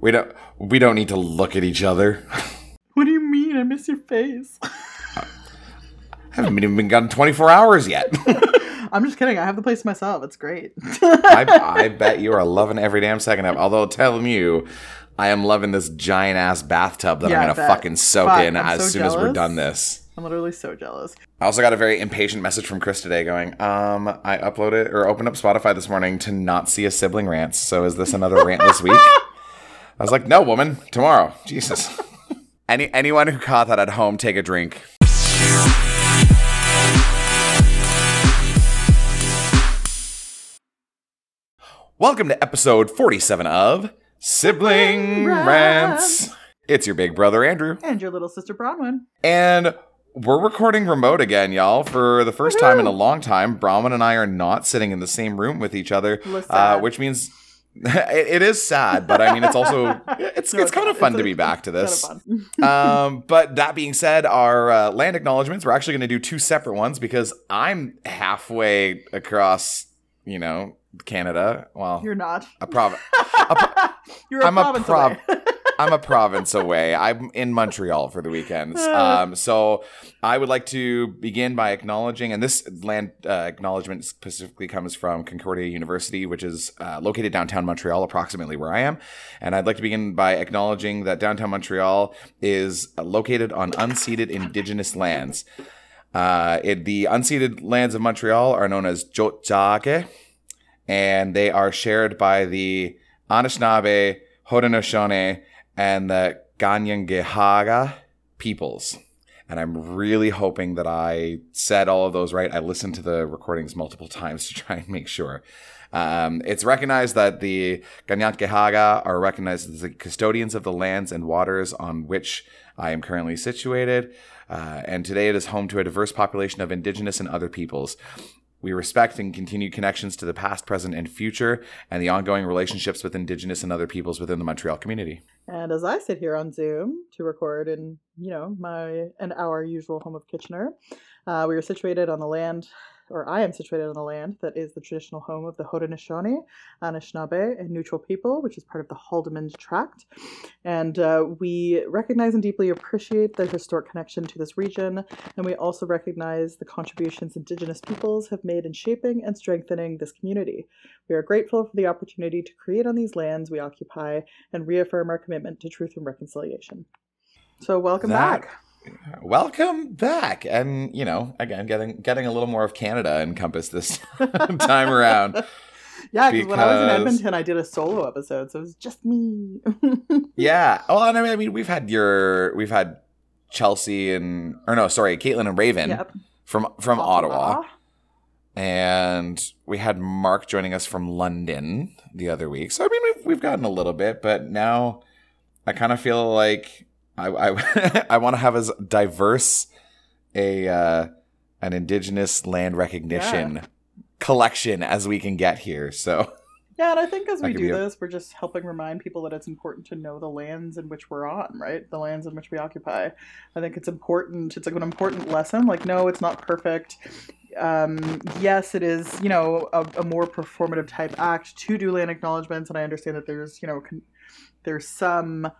We don't we don't need to look at each other. What do you mean? I miss your face. I haven't even been gone 24 hours yet. I'm just kidding. I have the place to myself. It's great. I, I bet you are loving every damn second of it. Although telling you, I am loving this giant ass bathtub that Yeah, I'm gonna fucking soak Fuck, in I'm as so soon as we're done this. I'm literally so jealous. I also got a very impatient message from Chris today going, um, I uploaded or opened up Spotify this morning to not see a sibling rant. So is this another rant this week? I was like, no, woman, tomorrow. Jesus. Any anyone who caught that at home, take a drink. Welcome to episode 47 of Sibling Rants. Rants. It's your big brother Andrew. And your little sister Bronwyn. And we're recording remote again, y'all. For the first time in a long time, Bronwyn and I are not sitting in the same room with each other, uh, which means it, it is sad. But I mean, it's also it's No, it's kind of fun to be back to this. um, but that being said, our uh, land acknowledgements we're actually going to do two separate ones because I'm halfway across, you know, Canada. Well, You're not. a province. You're a I'm a province prov- away. I'm a province away. I'm in Montreal for the weekends. Um, so I would like to begin by acknowledging, and this land uh, acknowledgement specifically comes from Concordia University, which is uh, located downtown Montreal, approximately where I am. And I'd like to begin by acknowledging that downtown Montreal is uh, located on unceded Indigenous lands. Uh, it, the unceded lands of Montreal are known as Tiohtià:ke, and they are shared by the Anishinaabe, Haudenosaunee, and the Kanien'kehá:ka peoples. And I'm really hoping that I said all of those right. I listened to the recordings multiple times to try and make sure. Um, it's recognized that the Kanien'kehá:ka are recognized as the custodians of the lands and waters on which I am currently situated. Uh, and today it is home to a diverse population of indigenous and other peoples. We respect and continue connections to the past, present, and future, and the ongoing relationships with Indigenous and other peoples within the Montreal community. And as I sit here on Zoom to record in, you know, my and our usual home of Kitchener, uh, we are situated on the land, or I am situated on the land that is the traditional home of the Haudenosaunee, Anishinaabe, and Neutral people, which is part of the Haldimand Tract. And uh, we recognize and deeply appreciate the historic connection to this region, and we also recognize the contributions Indigenous peoples have made in shaping and strengthening this community. We are grateful for the opportunity to create on these lands we occupy and reaffirm our commitment to truth and reconciliation. So, welcome That- back. Welcome back, and you know, again, getting getting a little more of Canada encompassed this time around. Yeah, because when I was in Edmonton, I did a solo episode, so it was just me. Yeah. Well, and I mean, I mean, we've had your, we've had Chelsea and, or no, sorry, Caitlin and Raven yep. from from Ottawa. and we had Mark joining us from London the other week. So I mean, we've we've gotten a little bit, but now I kind of feel like I I, I want to have as diverse a uh, an Indigenous land recognition collection as we can get here. So Yeah, and I think as we do be a- this, we're just helping remind people that it's important to know the lands in which we're on, right? The lands in which we occupy. I think it's important. It's like an important lesson. Like, no, it's not perfect. Um, yes, it is, you know, a, a more performative type act to do land acknowledgements, and I understand that there's, you know, con- there's some,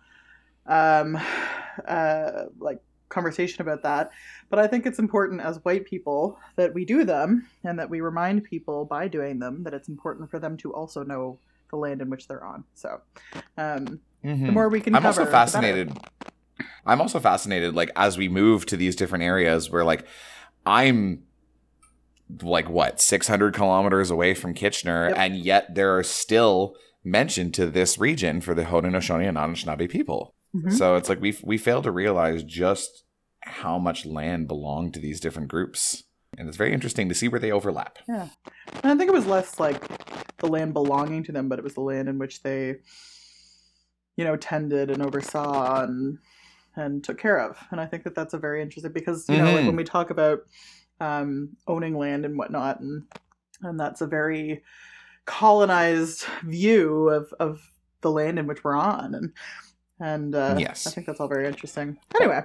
um, uh, like conversation about that. But I think it's important as white people that we do them and that we remind people by doing them that it's important for them to also know the land in which they're on. So um, the mhm. more we can I'm cover, also fascinated. I'm also fascinated, like as we move to these different areas, where like I'm like what 600 kilometers away from Kitchener, Yep. and yet there are still mention to this region for the Haudenosaunee and Anishinaabe people. Mhm. So it's like we we fail to realize just how much land belonged to these different groups, and it's very interesting to see where they overlap. Yeah. And I think it was less like the land belonging to them, but it was the land in which they, you know, tended and oversaw and and took care of. And I think that that's a very interesting because you know, like when we talk about um, owning land and whatnot, and and that's a very colonized view of of the land in which we're on, and and uh, Yes. I think that's all very interesting. Anyway,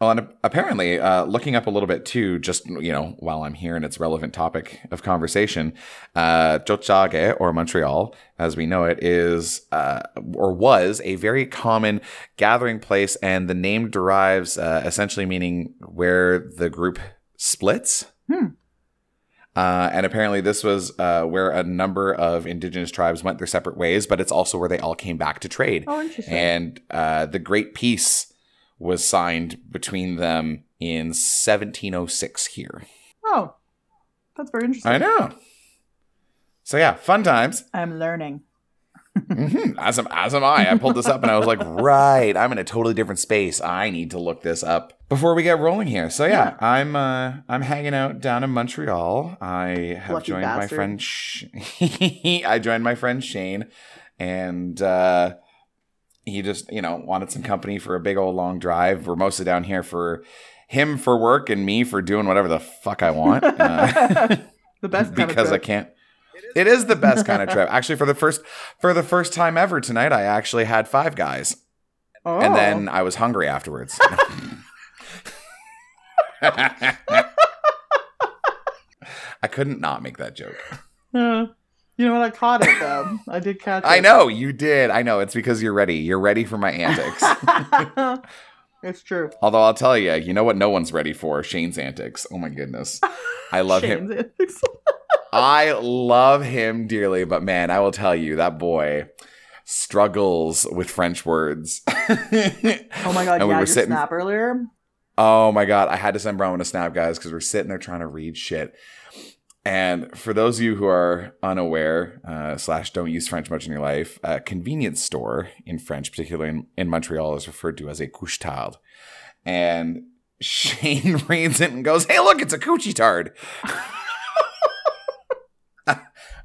Well, and apparently, uh, looking up a little bit too, just you know, while I'm here and it's relevant topic of conversation, uh, Tiohtià:ke or Montreal, as we know it, is uh, or was a very common gathering place, and the name derives uh, essentially meaning where the group splits. Hmm. Uh, and apparently, this was uh, where a number of indigenous tribes went their separate ways, but it's also where they all came back to trade. Oh, interesting. And uh, the Great Peace was signed between them in 1706 here. oh, that's very interesting. I know. So yeah, fun times. I'm learning. Hmm As am as am I. I pulled this up and I was like, right, I'm in a totally different space. I need to look this up before we get rolling here. So yeah, I'm uh, I'm hanging out down in Montreal. I have Lucky joined my bastard. friend. Sh- I joined my friend Shane, and uh, he just you know wanted some company for a big old long drive. We're mostly down here for him for work and me for doing whatever the fuck I want. Uh, the best because I can't. It is the best kind of trip. Actually, for the first for the first time ever tonight, I actually had five guys, Oh. and then I was hungry afterwards. I couldn't not make that joke. Uh, you know what? I caught it though. I did catch it. I know you did. I know it's because you're ready. You're ready for my antics. it's true. Although I'll tell you, you know what? No one's ready for Shane's antics. Oh my goodness, I love him. I love him dearly, but man, I will tell you that boy struggles with French words. Oh my god! And we were your sitting- snap earlier. Oh my god, I had to send Brown a snap, guys, because we're sitting there trying to read shit. And for those of you who are unaware, uh, slash don't use French much in your life, a convenience store in French, particularly in, in Montreal, is referred to as a couche tard. And Shane reads it and goes, "Hey, look, it's a coochie tard."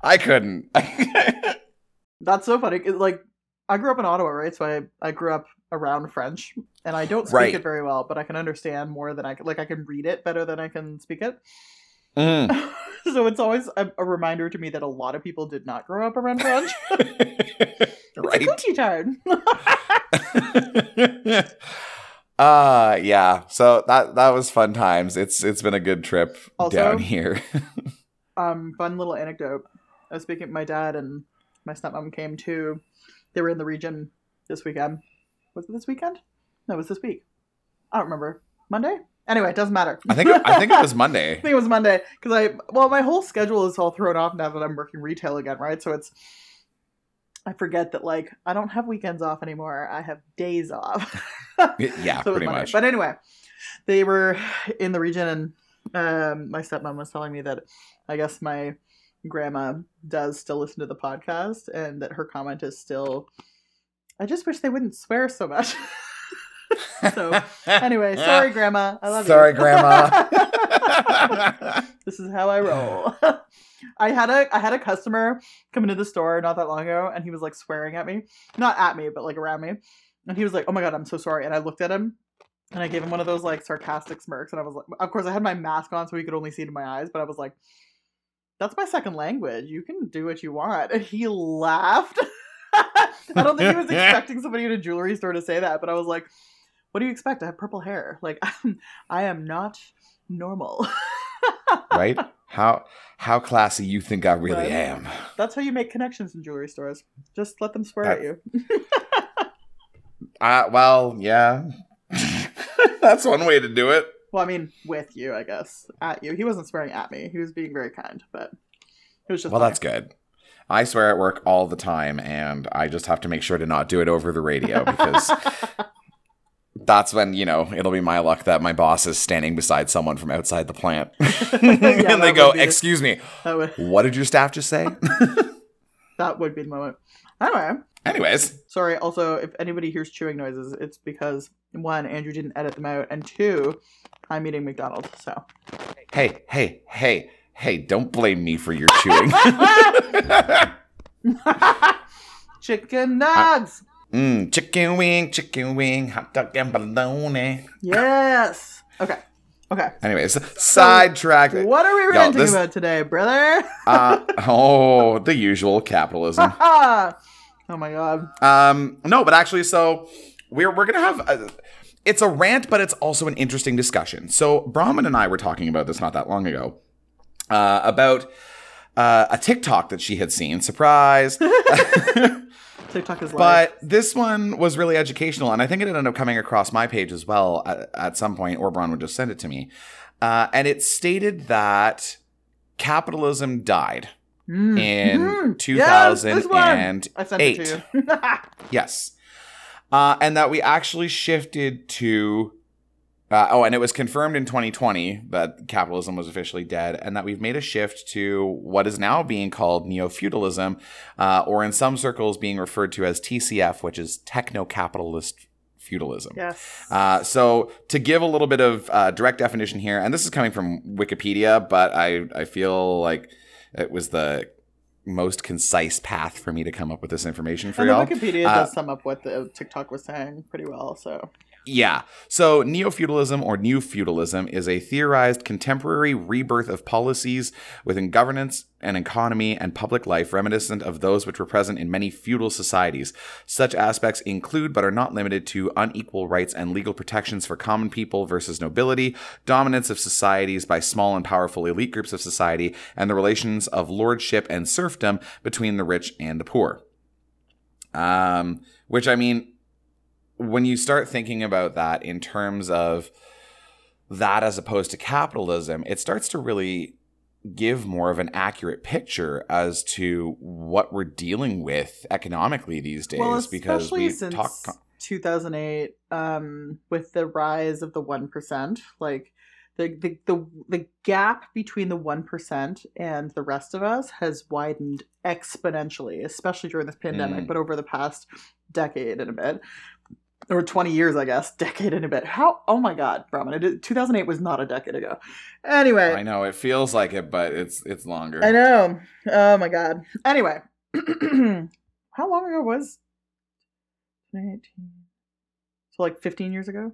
I couldn't. That's so funny. 'cause, Like, I grew up in Ottawa, right? So I I grew up around French, and I don't speak Right. it very well, but I can understand more than I can. Like, I can read it better than I can speak it. Mm. so it's always a, a reminder to me that a lot of people did not grow up around French. right. It's a coochie tard. uh yeah. So that that was fun times. It's it's been a good trip Also- down here. um, fun little anecdote. I was speaking. With my dad and my stepmom came too. They were in the region this weekend. Was it this weekend? No, it was this week. I don't remember. Monday. Anyway, it doesn't matter. I think it, I think it was Monday. I think it was Monday because I well, my whole schedule is all thrown off now that I'm working retail again, right? So it's I forget that like I don't have weekends off anymore. I have days off. Yeah, So pretty Monday. much. But anyway, they were in the region, and um, my stepmom was telling me that I guess my grandma does still listen to the podcast, and that her comment is still, "I just wish they wouldn't swear so much." so anyway, sorry, grandma. I love Sorry, you. Sorry grandma. this is how I roll. I had a I had a customer come into the store not that long ago, and he was like swearing at me, not at me, but like around me, and he was like, "Oh my god, I'm so sorry." And I looked at him, and I gave him one of those like sarcastic smirks, and I was like, of course I had my mask on so he could only see it in my eyes, but I was like, "That's my second language. You can do what you want." And he laughed. I don't think he was expecting somebody in a jewelry store to say that, but I was like, "What do you expect? I have purple hair. Like, I am not normal." right? How how classy you think I really am? That's how you make connections in jewelry stores. Just let them swear at you. Uh, well, yeah. That's one way to do it. Well, I mean, with you, I guess. At you. He wasn't swearing at me. He was being very kind, but it was just. Well, funny. that's good. I swear at work all the time, and I just have to make sure to not do it over the radio because that's when, you know, it'll be my luck that my boss is standing beside someone from outside the plant. and they go, Excuse me, would what did your staff just say? that would be the moment. Anyway, Anyways, sorry. Also, if anybody hears chewing noises, it's because one, Andrew didn't edit them out, and two, I'm eating McDonald's. So. hey, hey, hey, hey, don't blame me for your chewing. Chicken nugs. mm, chicken wing, chicken wing, hot dog and bologna. yes. Okay. Okay. Anyways, sidetrack. What are we ranting this- about today, brother? Uh, oh, the usual capitalism. oh my god. Um, no, but actually, so we're we're gonna have. A, it's a rant, but it's also an interesting discussion. So Bronwyn and I were talking about this not that long ago uh, about uh, a TikTok that she had seen. Surprise! TikTok is live. But this one was really educational, and I think it ended up coming across my page as well at, at some point, or Braun would just send it to me. Uh, and it stated that capitalism died Mm. in. Yes, one. 2008. I sent it to you. Yes. Uh, and that we actually shifted to. Uh, oh, and it was confirmed in 2020 that capitalism was officially dead, and that we've made a shift to what is now being called neo feudalism, uh, or in some circles being referred to as TCF, which is techno capitalist feudalism. yes. Uh, so to give a little bit of uh, direct definition here, and this is coming from Wikipedia, but I, I feel like it was the most concise path for me to come up with this information for and the y'all. Wikipedia Uh, does sum up what the TikTok was saying pretty well. So Yeah. So neo feudalism or new feudalism is a theorized contemporary rebirth of policies within governance and economy and public life reminiscent of those which were present in many feudal societies. Such aspects include, but are not limited to, unequal rights and legal protections for common people versus nobility, dominance of societies by small and powerful elite groups of society, and the relations of lordship and serfdom between the rich and the poor. Um, which I mean, when you start thinking about that in terms of that as opposed to capitalism, it starts to really give more of an accurate picture as to what we're dealing with economically these days well, because especially we since talk 2008, um, with the rise of the one percent, like the, the the the gap between the one percent and the rest of us has widened exponentially, especially during this pandemic, Mm. but over the past decade and a bit. Or 20 years, I guess. Decade and a bit. How? Oh my God, Bronwyn. It, is- 2008 was not a decade ago. Anyway. I know it feels like it but it's it's longer. I know. Oh my god. Anyway, how long ago was 2018? So like 15 years ago?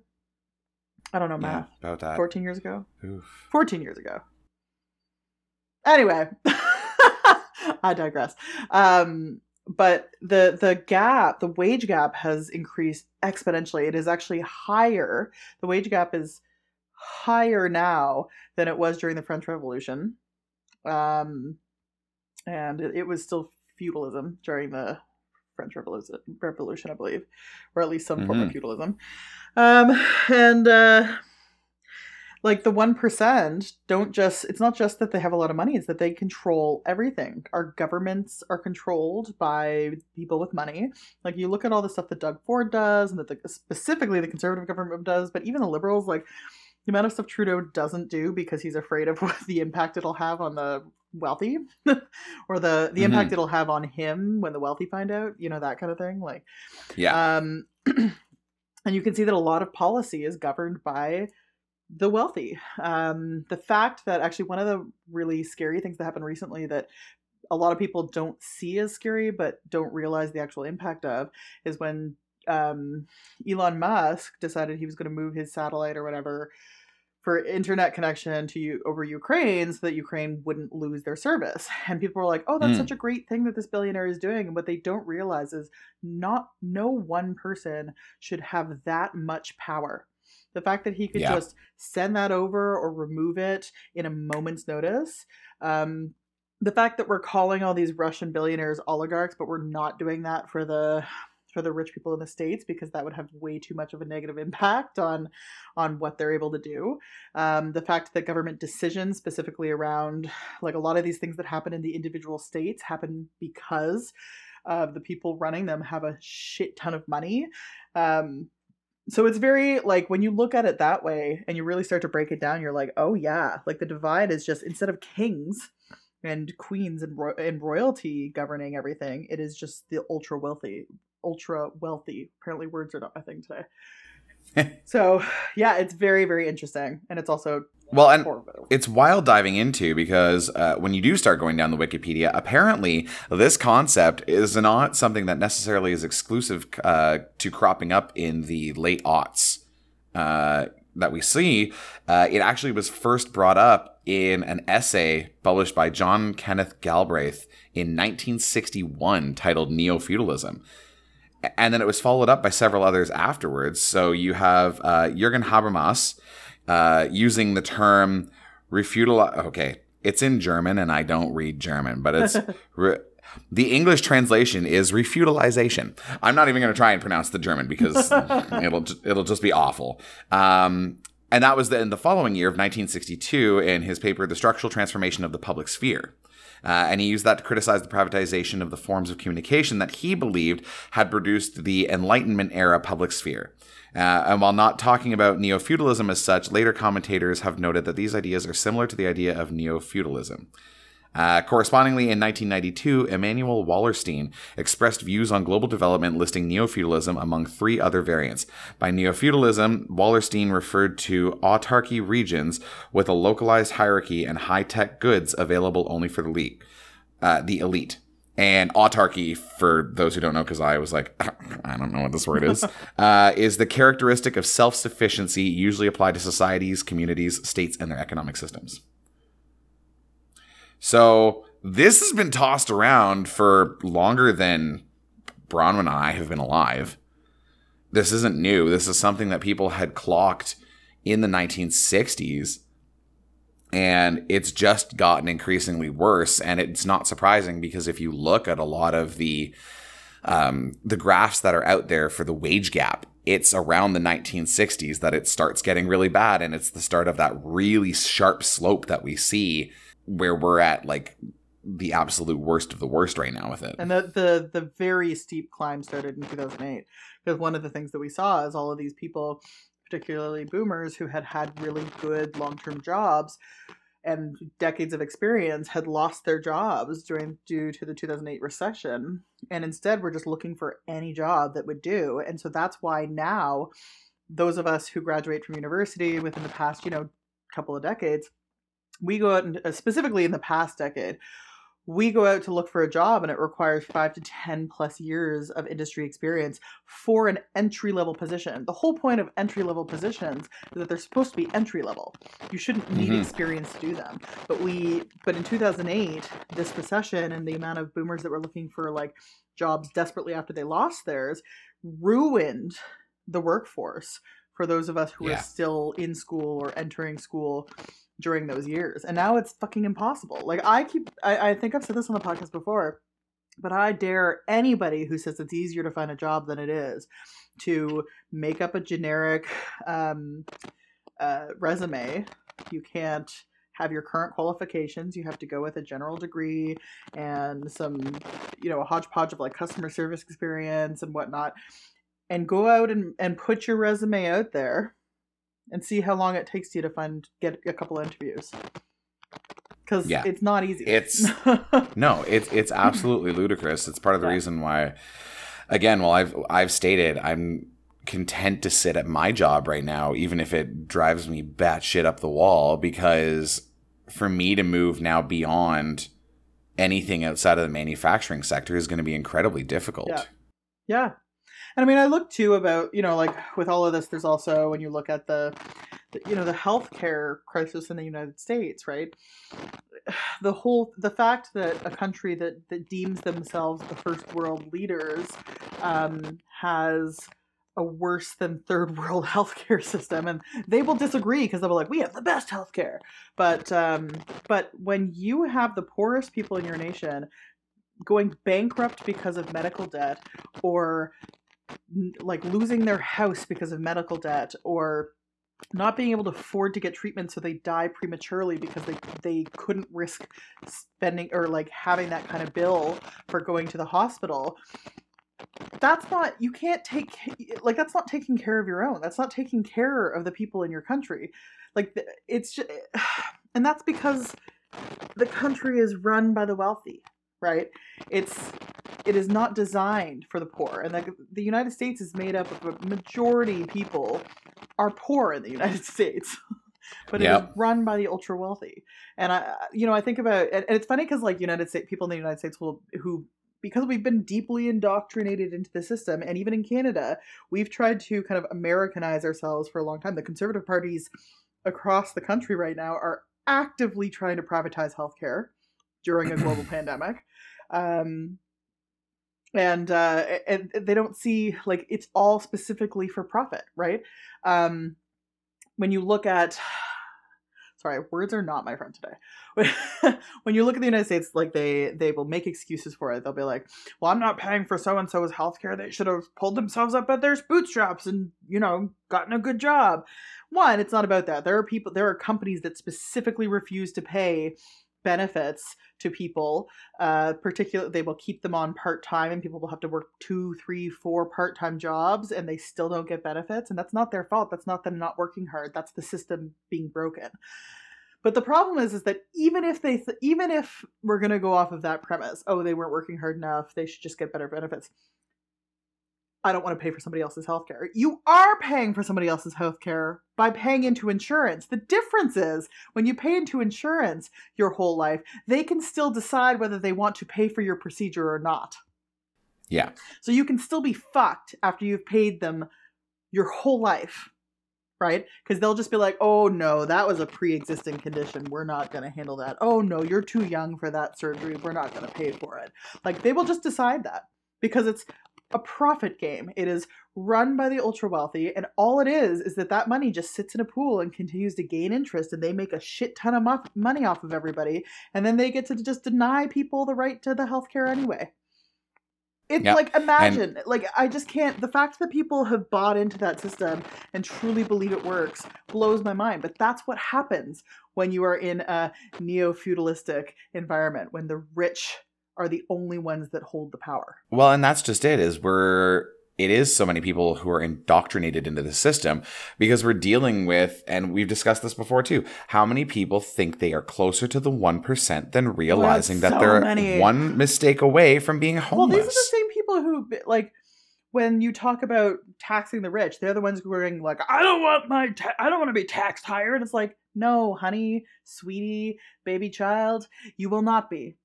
I don't know Yeah, math. about that. 14 years ago? Oof. 14 years ago. Anyway, I digress. Um, but the the gap, the wage gap has increased exponentially. It is actually higher. The wage gap is higher now than it was during the French Revolution. Um, and it, it was still feudalism during the French Revolution, Revolution, I believe, or at least some form of Mhm. feudalism. Um, and uh, like the one percent don't just it's not just that they have a lot of money; it's that they control everything. Our governments are controlled by people with money. Like you look at all the stuff that Doug Ford does, and that the, specifically the conservative government does, but even the liberals, like the amount of stuff Trudeau doesn't do because he's afraid of what the impact it'll have on the wealthy or the the Mhm. impact it'll have on him when the wealthy find out you know that kind of thing like Yeah. um and you can see that a lot of policy is governed by the wealthy um the fact that actually one of the really scary things that happened recently that a lot of people don't see as scary but don't realize the actual impact of is when um Elon Musk decided he was going to move his satellite or whatever for internet connection to you over Ukraine so that Ukraine wouldn't lose their service. And people were like, "Oh, that's Mm. such a great thing that this billionaire is doing." And what they don't realize is not no one person should have that much power. The fact that he could Yeah. just send that over or remove it in a moment's notice. Um, the fact that we're calling all these Russian billionaires oligarchs, but we're not doing that for the for the rich people in the states because that would have way too much of a negative impact on on what they're able to do. Um, the fact that government decisions, specifically around like a lot of these things that happen in the individual states, happen because of the people running them have a shit ton of money. Um, so it's very like when you look at it that way and you really start to break it down, you're like, oh yeah, like the divide is just instead of kings and queens and, ro- and royalty governing everything, it is just the ultra wealthy, ultra wealthy. Apparently, words are not my thing today. so yeah, it's very very interesting, and it's also Well, and horrible. it's wild diving into because uh, when you do start going down the Wikipedia, apparently this concept is not something that necessarily is exclusive uh, to cropping up in the late aughts uh, that we see. Uh, it actually was first brought up in an essay published by John Kenneth Galbraith in 1961 titled Neo Feudalism. And then it was followed up by several others afterwards. So you have uh, Jürgen Habermas uh, using the term refutal. Okay, it's in German, and I don't read German, but it's. Re- the English translation is refeudalization. I'm not even going to try and pronounce the German because it'll it'll just be awful. Um, and that was the, in the following year of 1962 in his paper, The Structural Transformation of the Public Sphere. Uh, and he used that to criticize the privatization of the forms of communication that he believed had produced the Enlightenment era public sphere. Uh, and while not talking about neo feudalism as such, later commentators have noted that these ideas are similar to the idea of neo feudalism. Uh, correspondingly, in 1992, Immanuel Wallerstein expressed views on global development listing neo-feudalism among three other variants. By neo-feudalism, Wallerstein referred to autarky regions with a localized hierarchy and high-tech goods available only for the elite. Uh, the elite. And autarky, for those who don't know, because I was like, I don't know what this word is, uh, is the characteristic of self sufficiency usually applied to societies, communities, states, and their economic systems. So this has been tossed around for longer than Bronwyn and I have been alive. This isn't new. This is something that people had clocked in the 1960s. And it's just gotten increasingly worse. And it's not surprising because if you look at a lot of the um, the graphs that are out there for the wage gap, it's around the 1960s that it starts getting really bad. And it's the start of that really sharp slope that we see where we're at like the absolute worst of the worst right now with it. And the the the very steep climb started in 2008 because one of the things that we saw is all of these people, particularly boomers who had had really good long-term jobs and decades of experience had lost their jobs during due to the 2008 recession and instead we're just looking for any job that would do. And so that's why now those of us who graduate from university within the past, you know, couple of decades we go out and uh, specifically in the past decade we go out to look for a job and it requires five to 10 plus years of industry experience for an entry level position. The whole point of entry level positions is that they're supposed to be entry level. You shouldn't need mm-hmm. experience to do them. But we, but in 2008, this recession and the amount of boomers that were looking for like jobs desperately after they lost theirs ruined the workforce for those of us who yeah. are still in school or entering school during those years. And now it's fucking impossible. Like I keep I, I think I've said this on the podcast before, but I dare anybody who says it's easier to find a job than it is to make up a generic um, uh, resume. You can't have your current qualifications. You have to go with a general degree and some, you know, a hodgepodge of like customer service experience and whatnot. And go out and, and put your resume out there and see how long it takes you to find get a couple interviews. Because yeah. it's not easy. It's no it's it's absolutely ludicrous. It's part of the yeah. reason why again well i've i've stated i'm content to sit at my job right now even if it drives me batshit up the wall because for me to move now beyond anything outside of the manufacturing sector is going to be incredibly difficult. Yeah. Yeah and I mean, I look too about you know like with all of this, there's also when you look at the, the you know the healthcare crisis in the United States, right? The whole the fact that a country that that deems themselves the first world leaders um, has a worse than third world healthcare system and they will disagree because they'll be like we have the best healthcare but um but when you have the poorest people in your nation going bankrupt because of medical debt or like losing their house because of medical debt or not being able to afford to get treatment so they die prematurely because they they couldn't risk spending or like having that kind of bill for going to the hospital. That's not you can't take like that's not taking care of your own. That's not taking care of the people in your country. Like it's just and that's because the country is run by the wealthy right? It's it is not designed for the poor and the, the united states is made up of a majority people are poor in the united states but yep. it is run by the ultra wealthy. And i you know i think about and it's funny because like united states people in the united states will who because we've been deeply indoctrinated into the system and even in canada we've tried to kind of americanize ourselves for a long time. The conservative parties across the country right now are actively trying to privatize healthcare during a global pandemic. Um, and uh, and they don't see like it's all specifically for profit, right? Um, when you look at sorry words are not my friend today. When you look at the united states like they they will make excuses for it. They'll be like well i'm not paying for so and so's health care they should have pulled themselves up at their bootstraps and you know gotten a good job. One it's not about that. There are people there are companies that specifically refuse to pay benefits to people. Uh, particularly, they will keep them on part time, and people will have to work two, three, four part time jobs, and they still don't get benefits. And that's not their fault. That's not them not working hard. That's the system being broken. But the problem is, is that even if they, th- even if we're gonna go off of that premise, oh, they weren't working hard enough, they should just get better benefits. I don't want to pay for somebody else's healthcare. You are paying for somebody else's healthcare by paying into insurance. The difference is when you pay into insurance your whole life, they can still decide whether they want to pay for your procedure or not. Yeah. So you can still be fucked after you've paid them your whole life. Right? Because they'll just be like, oh no, that was a pre existing condition. We're not going to handle that. Oh no, you're too young for that surgery. We're not going to pay for it. Like they will just decide that because it's a profit game. It is run by the ultra wealthy, and all it is is that that money just sits in a pool and continues to gain interest, and they make a shit ton of mo- money off of everybody, and then they get to just deny people the right to the healthcare anyway. It's Yep. like imagine, like I just can't. The fact that people have bought into that system and truly believe it works blows my mind. But that's what happens when you are in a neo feudalistic environment when the rich are the only ones that hold the power. Well, and that's just it. Is we're it is so many people who are indoctrinated into the system because we're dealing with, and we've discussed this before too. How many people think they are closer to the one percent than realizing that so they're many. one mistake away from being homeless. Well, these are the same people who like when you talk about taxing the rich, they're the ones who are going like, "I don't want my, ta- I don't want to be taxed higher." And it's like, no, honey, sweetie, baby child, you will not be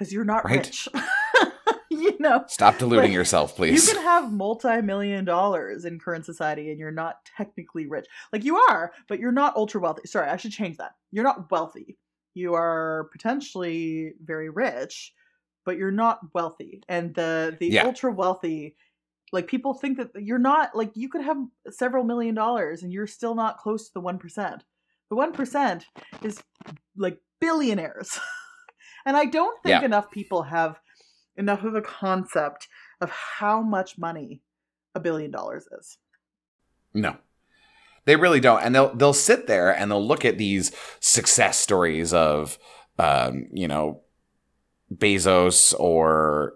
because you're not Right. rich. you know, Stop deluding Like, yourself, please. you can have multi-million dollars in current society and you're not technically rich. Like you are, but you're not ultra wealthy. Sorry, I should change that. You're not wealthy. You are potentially very rich, but you're not wealthy. And the the Yeah. ultra wealthy like people think that you're not like you could have several million dollars and you're still not close to the 1%. The 1% is like billionaires. and I don't think Yeah. enough people have enough of a concept of how much money a billion dollars is. No. They really don't. And they'll they'll sit there and they'll look at these success stories of um, you know, Bezos or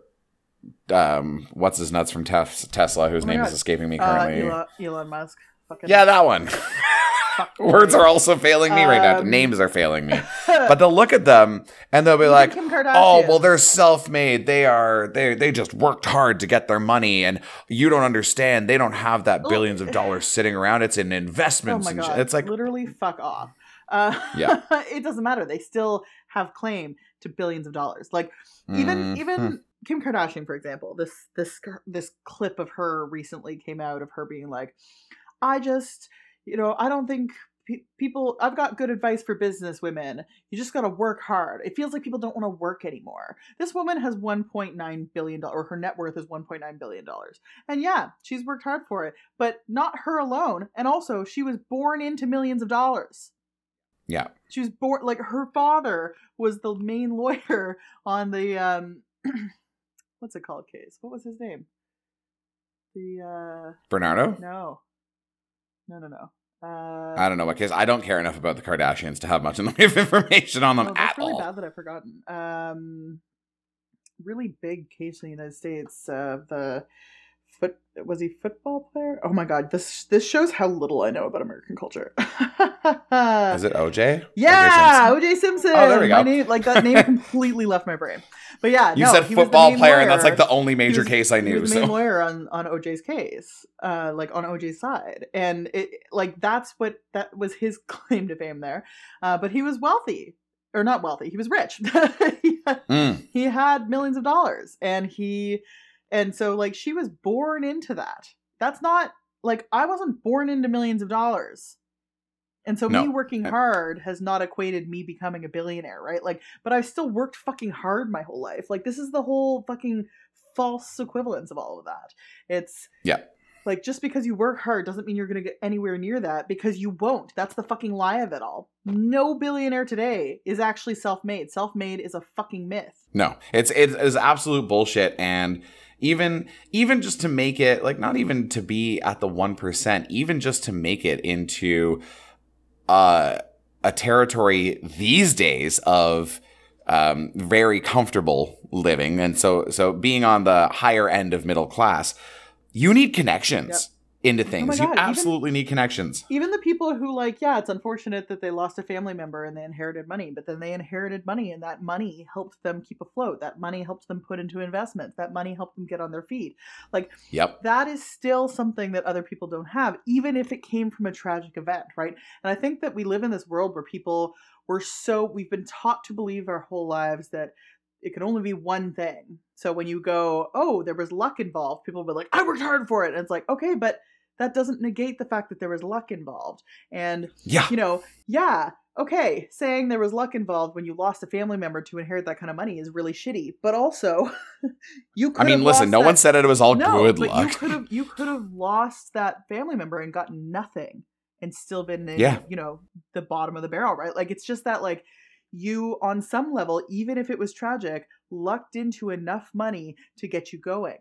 um what's his nuts from Tesla whose Oh name God. is escaping me Uh, currently. Elon, Elon Musk. Fucking yeah, that one. Words are also failing me right now. Um, Names are failing me. But they'll look at them and they'll be like. "Oh, well, they're self-made. They are. They they just worked hard to get their money, and you don't understand. They don't have that billions of dollars sitting around. It's in investments. Oh my and god! shit. It's like, literally fuck off. Uh, Yeah. it doesn't matter. They still have claim to billions of dollars. Like even mhm. even Kim Kardashian, for example, this this this clip of her recently came out of her being like, "I just, you know, I don't think." pe- People, I've got good advice for business women. You just got to work hard. It feels like people don't want to work anymore. This woman has 1.9 billion dollars, or her net worth is 1.9 billion dollars. And yeah, she's worked hard for it, but not her alone. And also, she was born into millions of dollars yeah, she was born like her father was the main lawyer on the um what's it called case what was his name the uh Bernardo. no no no no uh I don't know what case. I don't care enough about the Kardashians to have much in the way of information on them oh, at that's really all. bad that i've forgotten um really big case in the united states uh the foot was he football player oh my god this this shows how little i know about american culture Is it OJ? Yeah, OJ Simpson? OJ Simpson. Oh, there we My go. name, like that name completely left my brain. But yeah, You no, said he was football player, and that's like the only major was- case I He knew. was the main lawyer on on OJ's case, uh, like on OJ's side, and it like that's what that was his claim to fame there. Uh, but he was wealthy, or not wealthy. He was rich. he, had, Mm, he had millions of dollars, and he, and so like she was born into that. That's not like I wasn't born into millions of dollars. And so me working hard has not equated me becoming a billionaire, right? Like, but I've still worked fucking hard my whole life. Like, this is the whole fucking false equivalence of all of that. It's Yeah. like just because you work hard doesn't mean you're going to get anywhere near that because you won't. That's the fucking lie of it all. No billionaire today is actually self-made. Self-made is a fucking myth. No, it's it is absolute bullshit, and even even just to make it like not even to be at the one percent, even just to make it into uh, a territory these days of um, very comfortable living, and so so being on the higher end of middle class, you need connections into things. Oh God, you even- absolutely need connections. Even the people who like, yeah, it's unfortunate that they lost a family member and they inherited money, but then they inherited money and that money helped them keep afloat. That money helped them put into investments. That money helped them get on their feet. Like Yep. that is still something that other people don't have, even if it came from a tragic event, right? And I think that we live in this world where people were so we've been taught to believe our whole lives that it can only be one thing. So when you go, oh, there was luck involved, people will be like, I worked hard for it. And it's like, okay, but that doesn't negate the fact that there was luck involved. And Yeah. you know, yeah, okay, saying there was luck involved when you lost a family member to inherit that kind of money is really shitty. But also, you could I mean, listen, no that- one said it was all no, good but luck. you could have you could have lost that family member and gotten nothing and still been in, Yeah. you know, the bottom of the barrel, right? Like it's just that like you on some level, even if it was tragic, lucked into enough money to get you going.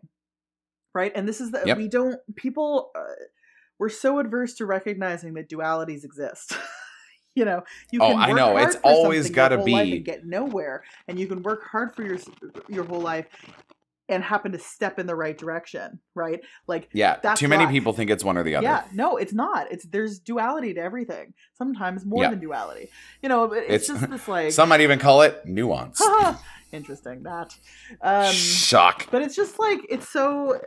Right? And this is the Yep. we don't people uh, we're so adverse to recognizing that dualities exist. you know, you Oh, can I work know. hard It's always something your gotta whole life be- and get nowhere, and you can work hard for your your whole life and happen to step in the right direction, right? Like yeah. that's Too many people think it's one or the other. yeah, no, it's not. It's there's duality to everything. Sometimes more Yeah. than duality. You know, it's, It's- just this like Some might even call it nuance. interesting that. Um Shock. but it's just like it's so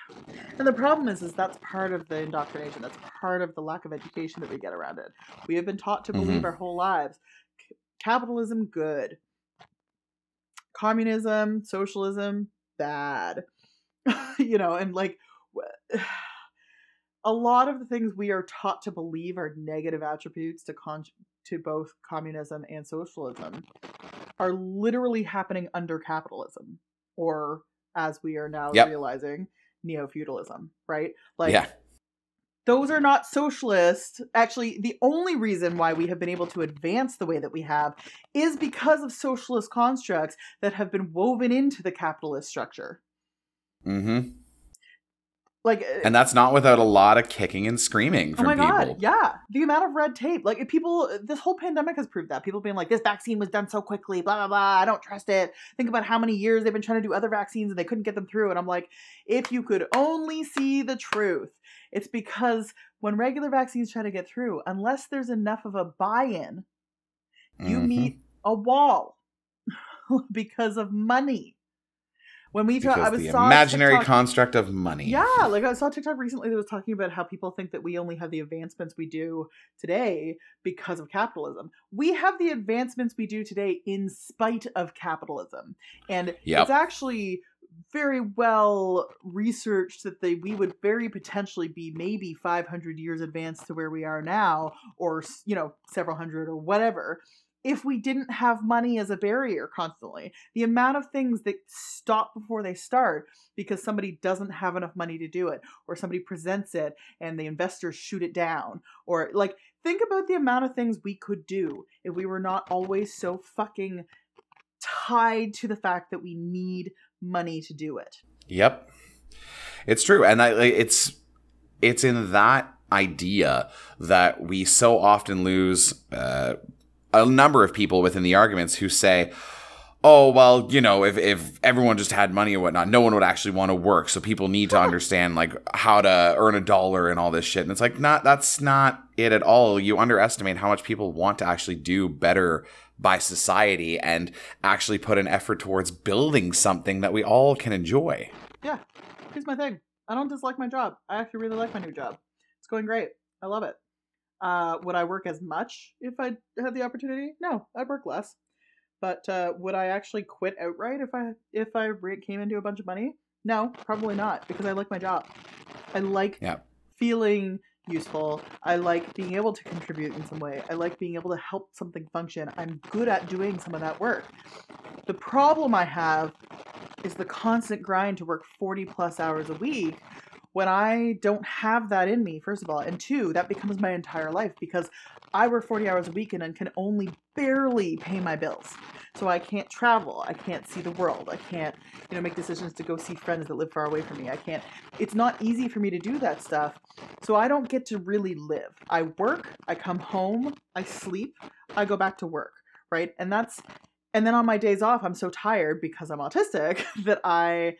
and the problem is is that's part of the indoctrination. That's part of the lack of education that we get around it. We have been taught to believe Mhm. our whole lives c- capitalism good. Communism, socialism bad. you know, and like a lot of the things we are taught to believe are negative attributes to con- to both communism and socialism are literally happening under capitalism or as we are now Yep. realizing neo-feudalism right like yeah. those are not socialist actually the only reason why we have been able to advance the way that we have is because of socialist constructs that have been woven into the capitalist structure Mm-hmm. Like uh, And that's not without a lot of kicking and screaming from Oh from my people. god, yeah. The amount of red tape. Like if people this whole pandemic has proved that. People being like, this vaccine was done so quickly, blah blah blah. I don't trust it. Think about how many years they've been trying to do other vaccines and they couldn't get them through. And I'm like, if you could only see the truth, it's because when regular vaccines try to get through, unless there's enough of a buy-in, you Mhm. meet a wall because of money. When we talk, I was the imaginary TikTok- construct of money. yeah, like I saw TikTok recently that was talking about how people think that we only have the advancements we do today because of capitalism. We have the advancements we do today in spite of capitalism. And Yep. it's actually very well researched that they we would very potentially be maybe 500 years advanced to where we are now or you know several hundred or whatever if we didn't have money as a barrier constantly the amount of things that stop before they start because somebody doesn't have enough money to do it or somebody presents it and the investors shoot it down or like think about the amount of things we could do if we were not always so fucking tied to the fact that we need money to do it Yep. It's true. And I, it's it's in that idea that we so often lose uh, a number of people within the arguments who say, oh, well, you know, if, if everyone just had money and whatnot, no one would actually want to work. So people need to understand like how to earn a dollar and all this shit. And it's like, not, that's not it at all. You underestimate how much people want to actually do better by society and actually put an effort towards building something that we all can enjoy. yeah here's my thing i don't dislike my job i actually really like my new job it's going great i love it uh, would i work as much if i had the opportunity? No i'd work less. But uh, would i actually quit outright if i if i came into a bunch of money? No probably not because i like my job. I like Yeah. feeling useful. I like being able to contribute in some way. I like being able to help something function. I'm good at doing some of that work. The problem i have is the constant grind to work 40 plus hours a week when I don't have that in me, first of all. And two, that becomes my entire life because I work 40 hours a week and can only barely pay my bills. So I can't travel. I can't see the world. I can't, you know, make decisions to go see friends that live far away from me. I can't, it's not easy for me to do that stuff. So I don't get to really live. I work, I come home, I sleep, I go back to work, right? And that's, and then on my days off, I'm so tired because I'm autistic that I,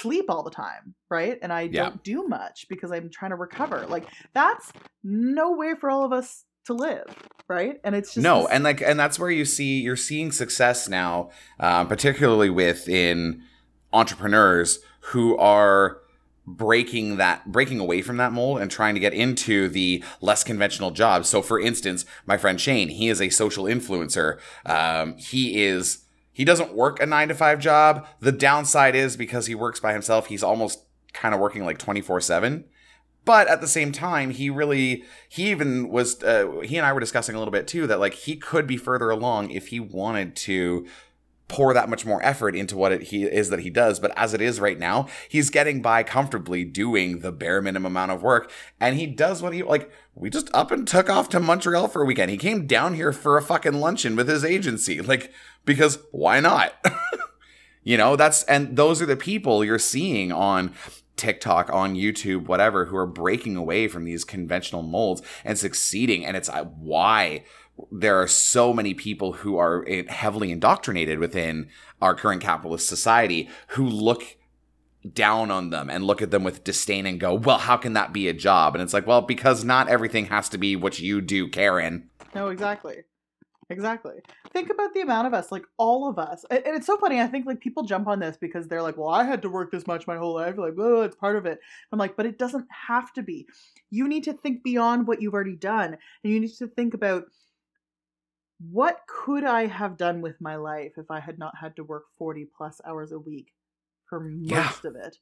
sleep all the time, right? And I Yeah. don't do much because I'm trying to recover. Like that's no way for all of us to live, right? And it's just no this- and like and that's where you see you're seeing success now um, particularly within entrepreneurs who are breaking that breaking away from that mold and trying to get into the less conventional jobs so for instance my friend shane he is a social influencer um, he is he doesn't work a nine to five job. The downside is because he works by himself he's almost kind of working like 24 7 but at the same time he really he even was uh, he and i were discussing a little bit too that like he could be further along if he wanted to pour that much more effort into what it he is that he does. But as it is right now he's getting by comfortably doing the bare minimum amount of work. And he does what he like we just up and took off to montreal for a weekend. He came down here for a fucking luncheon with his agency. Like because why not? You know that's and those are the people you're seeing on TikTok, on YouTube, whatever, who are breaking away from these conventional molds and succeeding. And it's uh, why there are so many people who are heavily indoctrinated within our current capitalist society who look down on them and look at them with disdain and go, well, how can that be a job? And it's like, well, because not everything has to be what you do, Karen. No, exactly. Exactly. Think about the amount of us, like all of us. And, and it's so funny. I think like people jump on this because they're like, well, I had to work this much my whole life. Like, oh, it's part of it. I'm like, but it doesn't have to be. You need to think beyond what you've already done. And you need to think about what could I have done with my life if I had not had to work 40 plus hours a week for most Yeah. of it.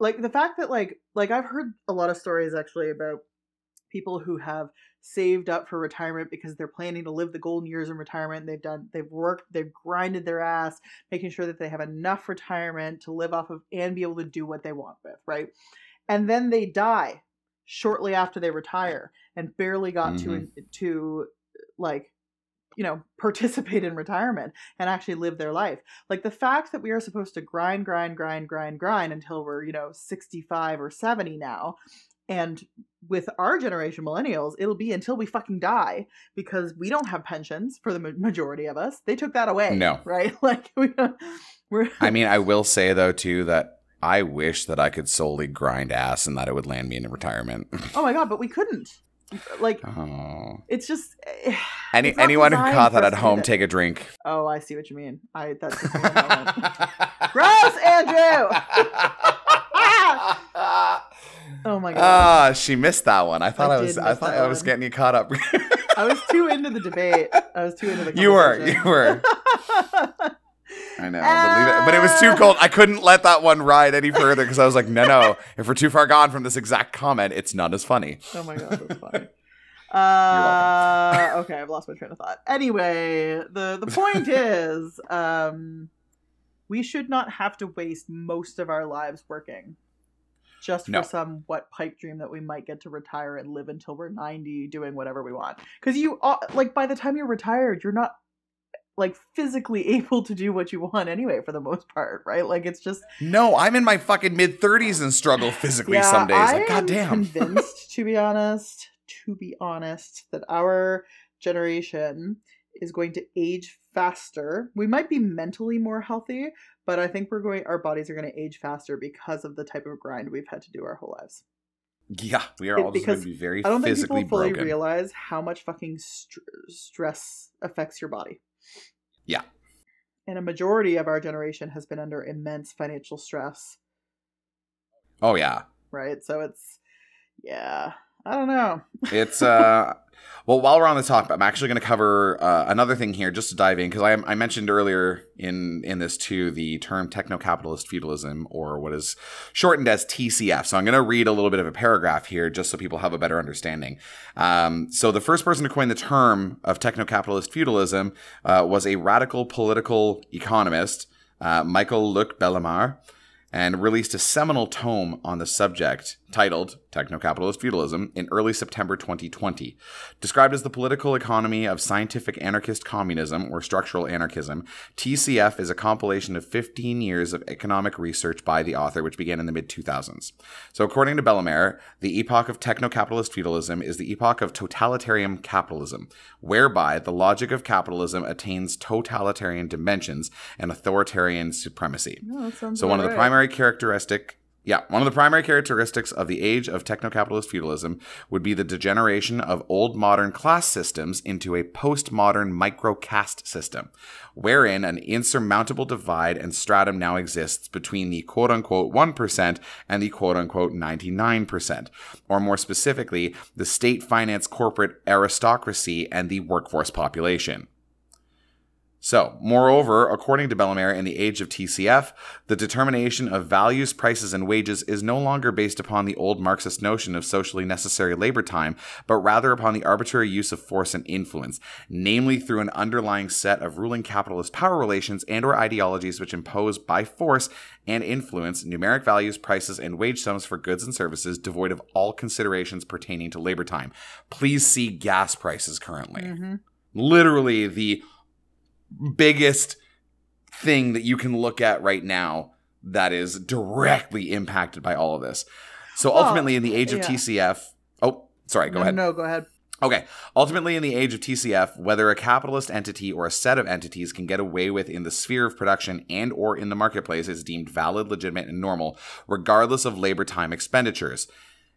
Like the fact that like like I've heard a lot of stories actually about people who have saved up for retirement because they're planning to live the golden years in retirement. They've done, they've worked, they've grinded their ass, making sure that they have enough retirement to live off of and be able to do what they want with, right? And then they die shortly after they retire and barely got to mm-hmm. to like you know participate in retirement and actually live their life like the fact that we are supposed to grind grind grind grind grind until we're you know 65 or 70 now and with our generation millennials it'll be until we fucking die because we don't have pensions for the majority of us they took that away No. right like we we're I mean, I will say though too that I wish that I could solely grind ass and that it would land me in retirement. oh my god but we couldn't like oh. it's just eh, Any It's anyone who caught that at home, take a drink. oh i see what you mean i that's just me in a moment. gross andrew oh my god Ah, she missed that one. I thought I I, was. I thought I was getting you caught up. I was too into the debate. I was too into the. you were. You were. I know, but, leave it, but it was too cold. I couldn't let that one ride any further because I was like, no, no. If we're too far gone from this exact comment, it's not as funny. oh my god, that's funny. Uh, okay, I've lost my train of thought. Anyway, the the point is, um, we should not have to waste most of our lives working just for No. some what pipe dream that we might get to retire and live until we're 90 doing whatever we want because you uh, like by the time you're retired you're not like physically able to do what you want anyway for the most part right like it's just No, I'm in my fucking mid 30s and struggle physically some days. I Like, am goddamn. convinced, to be honest, to be honest, that our generation is going to age faster. We might be mentally more healthy, but I think we're going. Our bodies are going to age faster because of the type of grind we've had to do our whole lives. yeah, we are all going to be very I don't think people fully broken. realize how much fucking str- stress affects your body. Yeah. And a majority of our generation has been under immense financial stress oh, yeah. right? So it's yeah, I don't know. It's uh well while we're on the topic i'm actually going to cover uh, another thing here just to dive in because I, I mentioned earlier in in this too the term techno-capitalist feudalism or what is shortened as tcf so i'm going to read a little bit of a paragraph here just so people have a better understanding um, so the first person to coin the term of techno-capitalist feudalism uh, was a radical political economist uh, Michael Luc Bellemare, and released a seminal tome on the subject titled Techno-Capitalist Feudalism in early September 2020. Described as the political economy of scientific anarchist communism or structural anarchism, TCF is a compilation of 15 years of economic research by the author, which began in the mid 2000s. So, according to Bellemare, the epoch of techno-capitalist feudalism is the epoch of totalitarian capitalism, whereby the logic of capitalism attains totalitarian dimensions and authoritarian supremacy. Oh, So one of the primary characteristic yeah, one of the primary characteristics of the age of techno-capitalist feudalism would be the degeneration of old modern class systems into a postmodern micro-caste system, wherein an insurmountable divide and stratum now exists between the quote-unquote 1% and the quote-unquote 99%, or more specifically, the state finance corporate aristocracy and the workforce population. So, moreover, according to Bellemare in the age of TCF, the determination of values, prices, and wages is no longer based upon the old Marxist notion of socially necessary labor time, but rather upon the arbitrary use of force and influence, namely through an underlying set of ruling capitalist power relations and or ideologies which impose by force and influence numeric values, prices, and wage sums for goods and services devoid of all considerations pertaining to labor time. Please see gas prices currently. Mhm. Literally the biggest thing that you can look at right now that is directly impacted by all of this. So Well, ultimately, in the age of yeah. TCF, oh, sorry, go no, ahead. No, go ahead. Okay. Ultimately, in the age of TCF, whether a capitalist entity or a set of entities can get away with in the sphere of production and or in the marketplace is deemed valid, legitimate, and normal, regardless of labor time expenditures.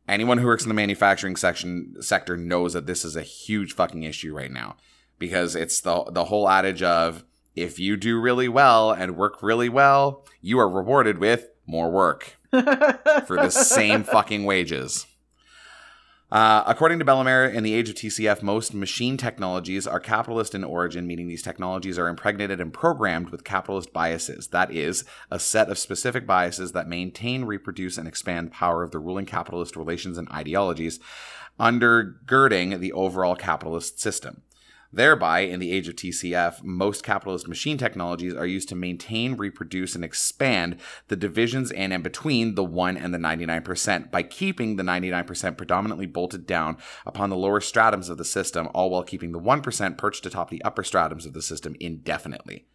Anyone who works in the manufacturing section sector knows that this is a huge fucking issue right now because it's the the whole adage of if you do really well and work really well, you are rewarded with more work for the same fucking wages. Uh, according to Bellemare, in the age of TCF, most machine technologies are capitalist in origin, meaning these technologies are impregnated and programmed with capitalist biases. That is, a set of specific biases that maintain, reproduce, and expand power of the ruling capitalist relations and ideologies, undergirding the overall capitalist system. Thereby, in the age of TCF, most capitalist machine technologies are used to maintain, reproduce, and expand the divisions and in between the 1 and the 99% by keeping the 99% predominantly bolted down upon the lower stratums of the system, all while keeping the 1% perched atop the upper stratums of the system indefinitely.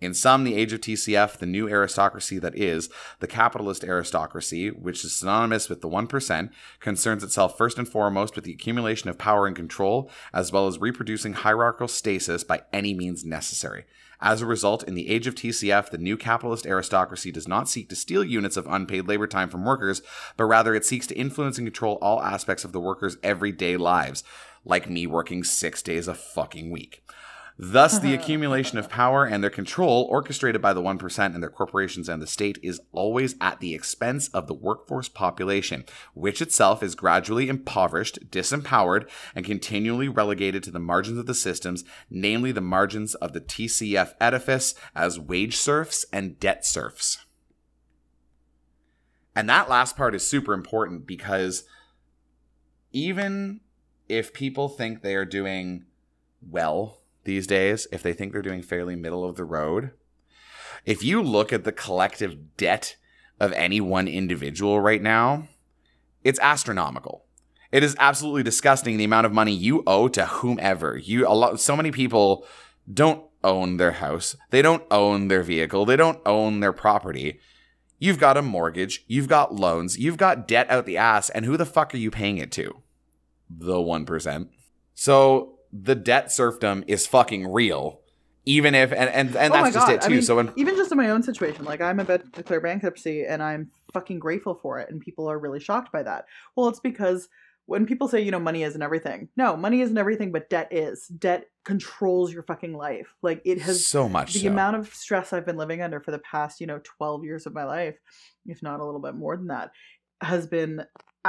In sum, the age of TCF, the new aristocracy that is, the capitalist aristocracy, which is synonymous with the 1%, concerns itself first and foremost with the accumulation of power and control, as well as reproducing hierarchical stasis by any means necessary. As a result, in the age of TCF, the new capitalist aristocracy does not seek to steal units of unpaid labor time from workers, but rather it seeks to influence and control all aspects of the workers' everyday lives, like me working six days a fucking week. Thus, the accumulation of power and their control, orchestrated by the 1% and their corporations and the state, is always at the expense of the workforce population, which itself is gradually impoverished, disempowered, and continually relegated to the margins of the systems, namely the margins of the TCF edifice as wage serfs and debt serfs. And that last part is super important because even if people think they are doing well these days, if they think they're doing fairly middle of the road, if you look at the collective debt of any one individual right now, it's astronomical. It is absolutely disgusting the amount of money you owe to whomever. You a lot so many people don't own their house. They don't own their vehicle. They don't own their property. You've got a mortgage, you've got loans, you've got debt out the ass, and who the fuck are you paying it to? The 1%. So the debt serfdom is fucking real. Even if and and, and Oh that's just it too. I mean, so when even just in my own situation, like I'm about to declare bankruptcy and I'm fucking grateful for it, and people are really shocked by that. Well, it's because when people say, you know, money isn't everything. No, money isn't everything, but debt is. Debt controls your fucking life. Like it has so much the so. amount of stress I've been living under for the past, you know, 12 years of my life, if not a little bit more than that, has been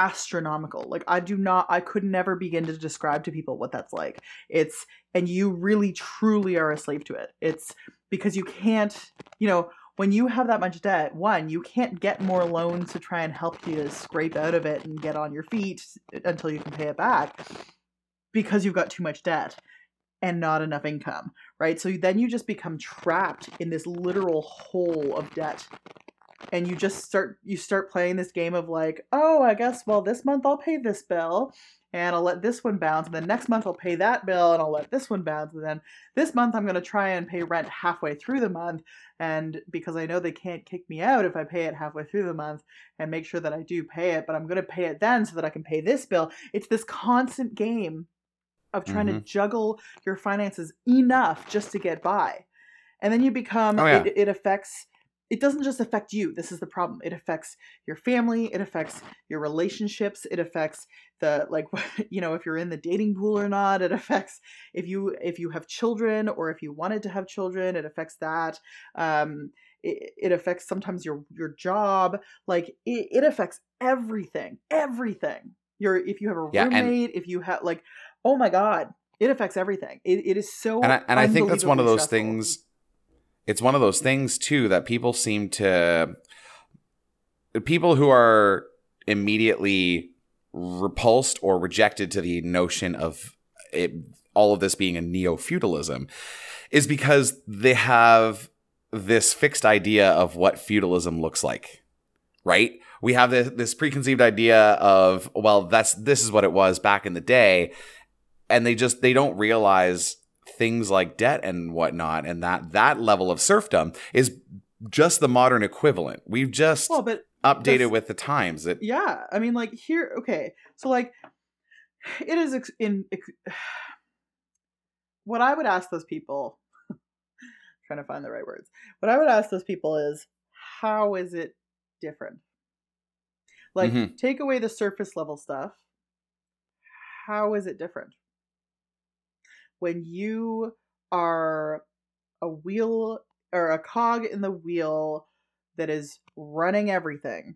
astronomical. Like I do not I could never begin to describe to people what that's like. It's and you really truly are a slave to it. It's because you can't, you know, when you have that much debt, one, you can't get more loans to try and help you to scrape out of it and get on your feet until you can pay it back because you've got too much debt. and not enough income, right? So then you just become trapped in this literal hole of debt. And you just start you start playing this game of like, oh, I guess well this month I'll pay this bill and I'll let this one bounce and then next month I'll pay that bill and I'll let this one bounce and then this month I'm going to try and pay rent halfway through the month and because I know they can't kick me out if I pay it halfway through the month and make sure that I do pay it, but I'm going to pay it then so that I can pay this bill. It's this constant game of trying Mhm. to juggle your finances enough just to get by. And then you become Oh, yeah. it, it affects it doesn't just affect you. This is the problem. It affects your family, it affects your relationships, it affects the like you know if you're in the dating pool or not, it affects if you if you have children or if you wanted to have children, it affects that. Um it, it affects sometimes your your job like it, it affects everything everything your if you have a Yeah, and- roommate if you have like oh my god it affects everything it, it is so and I, and I think that's one of those stressful. things it's one of those things too that people seem to people who are immediately repulsed or rejected to the notion of it, all of this being a neo-feudalism is because they have this fixed idea of what feudalism looks like right? We have this, this preconceived idea of well that's this is what it was back in the day and they just they don't realize things like debt and whatnot and that that level of serfdom is just the modern equivalent. We've just well but updated with the times. That yeah i mean like here okay so like it is ex- in ex- what i would ask those people trying to find the right words what i would ask those people is how is it different? Like Mhm. take away the surface level stuff how is it different when you are a wheel or a cog in the wheel that is running everything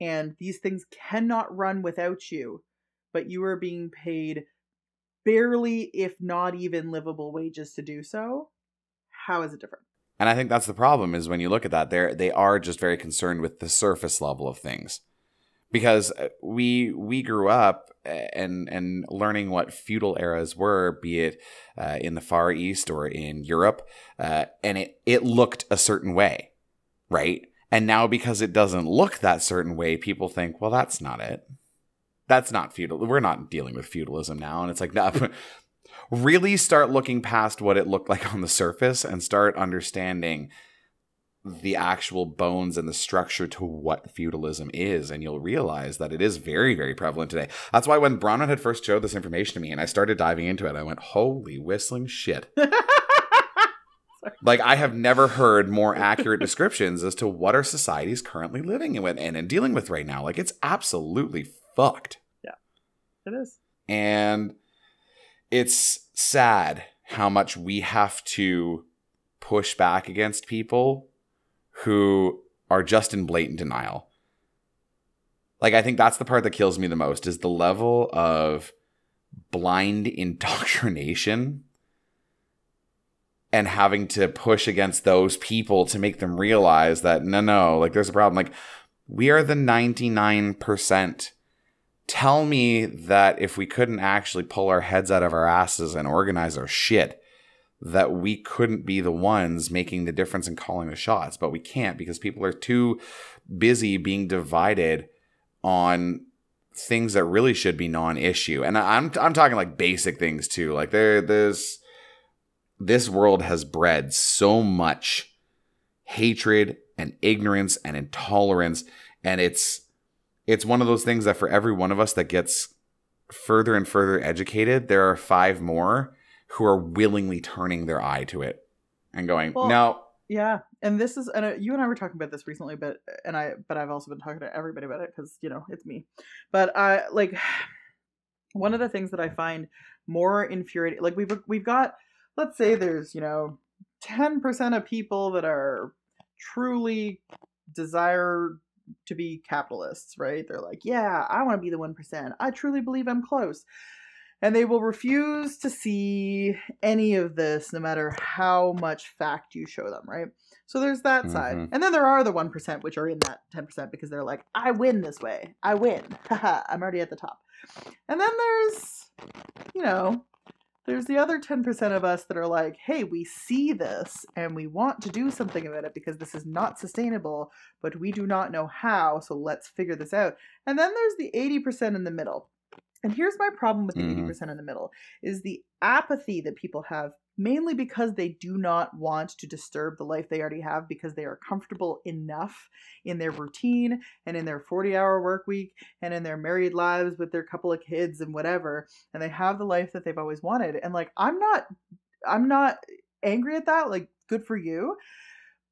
and these things cannot run without you but you are being paid barely if not even livable wages to do so how is it different? And i think that's the problem is when you look at that they're they are just very concerned with the surface level of things because uh, we we grew up and and learning what feudal eras were be it uh, in the far east or in europe uh, and it it looked a certain way right? And now because it doesn't look that certain way people think well that's not it. That's not feudal we're not dealing with feudalism now and it's like that really start looking past what it looked like on the surface and start understanding the actual bones and the structure to what feudalism is and you'll realize that it is very very prevalent today. That's why when bronwyn had first showed this information to me and i started diving into it i went holy whistling shit. Like i have never heard more accurate descriptions as to what our society is currently living with and, and dealing with right now. Like it's absolutely fucked. Yeah. it is. And it's sad how much we have to push back against people who are just in blatant denial. Like I think that's the part that kills me the most is the level of blind indoctrination and having to push against those people to make them realize that no no like there's a problem like we are the 99% tell me that if we couldn't actually pull our heads out of our asses and organize our shit that we couldn't be the ones making the difference and calling the shots but we can't because people are too busy being divided on things that really should be non-issue. And i'm i'm talking like basic things too. Like there there's this world has bred so much hatred and ignorance and intolerance and it's it's one of those things that for every one of us that gets further and further educated, there are five more who are willingly turning their eye to it and going, Well- no, Yeah, and this is and uh, you and I were talking about this recently, but and I but I've also been talking to everybody about it because you know it's me. But I like one of the things that I find more infuriating. Like we've we've got let's say there's you know ten percent of people that are truly desire to be capitalists, right? They're like, yeah, I want to be the one percent. I truly believe I'm close. And they will refuse to see any of this, no matter how much fact you show them, right? So there's that side. Mhm. And then there are the 1%, which are in that 10% because they're like, I win this way. I win. Haha, I'm already at the top. And then there's, you know, there's the other 10% of us that are like, hey, we see this and we want to do something about it because this is not sustainable, but we do not know how, so let's figure this out. And then there's the 80% in the middle. And here's my problem with the Mhm. 80% in the middle is the apathy that people have mainly because they do not want to disturb the life they already have because they are comfortable enough in their routine and in their 40 hour work week and in their married lives with their couple of kids and whatever and they have the life that they've always wanted and like i'm not i'm not angry at that like good for you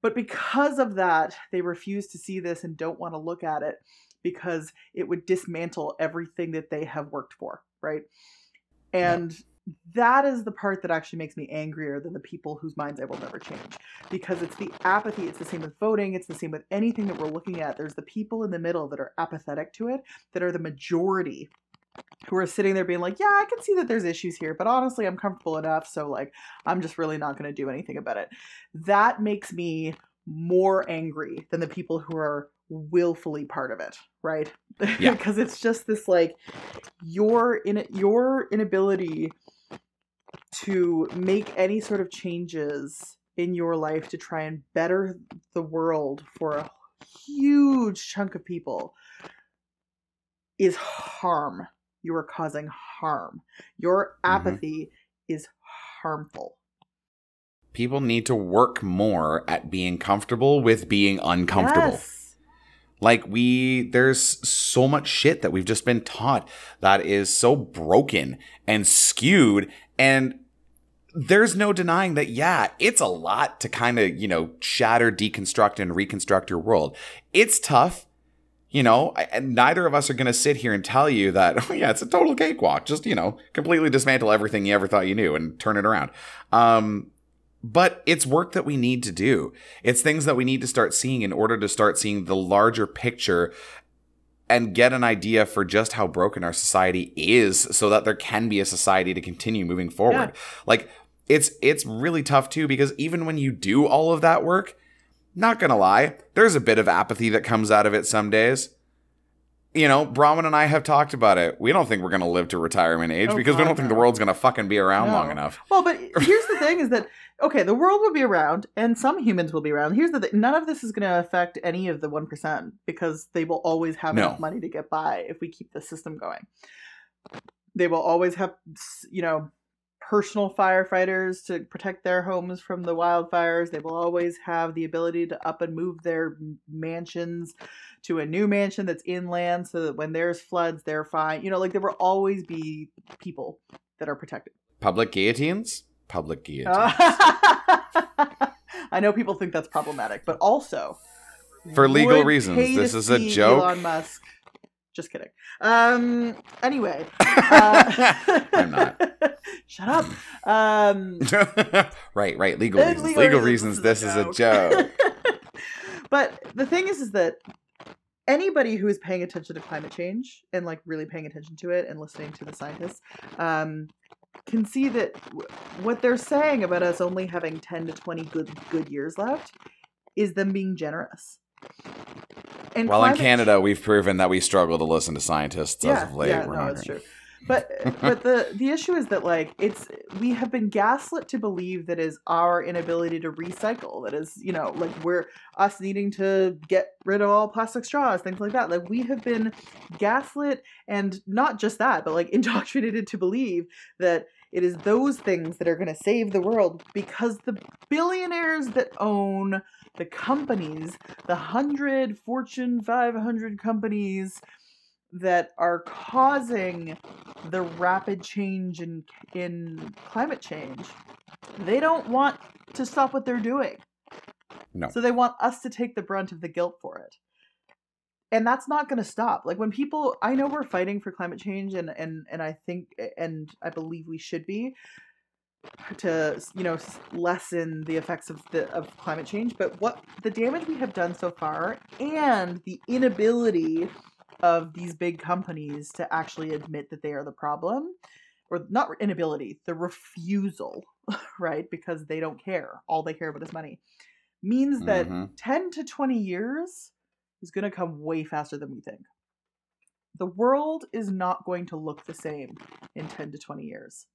but because of that they refuse to see this and don't want to look at it because it would dismantle everything that they have worked for right and that is the part that actually makes me angrier than the people whose minds I will never change. Because it's the apathy, it's the same with voting, it's the same with anything that we're looking at. There's the people in the middle that are apathetic to it, that are the majority who are sitting there being like, yeah, I can see that there's issues here, but honestly, I'm comfortable enough, so like, I'm just really not going to do anything about it. That makes me more angry than the people who are willfully part of it, right? Yeah. because it's just this like your in your inability to make any sort of changes in your life to try and better the world for a huge chunk of people is harm. You are causing harm. Your Mhm. apathy is harmful. People need to work more at being comfortable with being uncomfortable. Yes. Like we there's so much shit that we've just been taught that is so broken and skewed and there's no denying that yeah, it's a lot to kind of, you know, shatter, deconstruct and reconstruct your world. It's tough. You know, and neither of us are going to sit here and tell you that, oh, yeah, it's a total cakewalk. Just, you know, completely dismantle everything you ever thought you knew and turn it around. Um, but it's work that we need to do. It's things that we need to start seeing in order to start seeing the larger picture and get an idea for just how broken our society is so that there can be a society to continue moving forward. Like it's it's really tough too because even when you do all of that work, not going to lie, there's a bit of apathy that comes out of it some days. You know, Bronwyn and I have talked about it. We don't think we're going to live to retirement age Oh, because we don't think the world's going to fucking be around long enough. Well, but here's the thing: is that okay? The world will be around, and some humans will be around. Here's the thing: none of this is going to affect any of the one percent because they will always have No. enough money to get by if we keep the system going. They will always have, you know, personal firefighters to protect their homes from the wildfires. They will always have the ability to up and move their mansions to a new mansion that's inland so that when there's floods, they're fine. You know, like there will always be people that are protected. Public guillotines? Public guillotines. I know people think that's problematic, but also For legal reasons, this is a joke. Elon Musk. Just kidding. Um. Anyway. Uh, I'm not. Shut up. Um. right, right. Legal reasons. Legal, reasons. This is a joke. but the thing is, is that anybody who is paying attention to climate change and like really paying attention to it and listening to the scientists, um, can see that w- what they're saying about us only having ten to twenty good good years left is them being generous. And well, in Canada, we've proven that we struggle to listen to scientists as of late. yeah, We're no, not it's true. But but the the issue is that like it's we have been gaslit to believe that is our inability to recycle. That is, you know, like we're us needing to get rid of all plastic straws, things like that. Like we have been gaslit and not just that, but like indoctrinated to believe that it is those things that are going to save the world because the billionaires that own the companies, the 100 Fortune 500 companies that are causing the rapid change in in climate change they don't want to stop what they're doing. No. so they want us to take the brunt of the guilt for it. And that's not going to stop. Like when people i know we're fighting for climate change and and and i think and i believe we should be to you know lessen the effects of the of climate change but what the damage we have done so far and the inability of these big companies to actually admit that they are the problem or not inability the refusal right? Because they don't care. All they care about is money. Means that Mhm. 10 to 20 years is going to come way faster than we think. The world is not going to look the same in 10 to 20 years.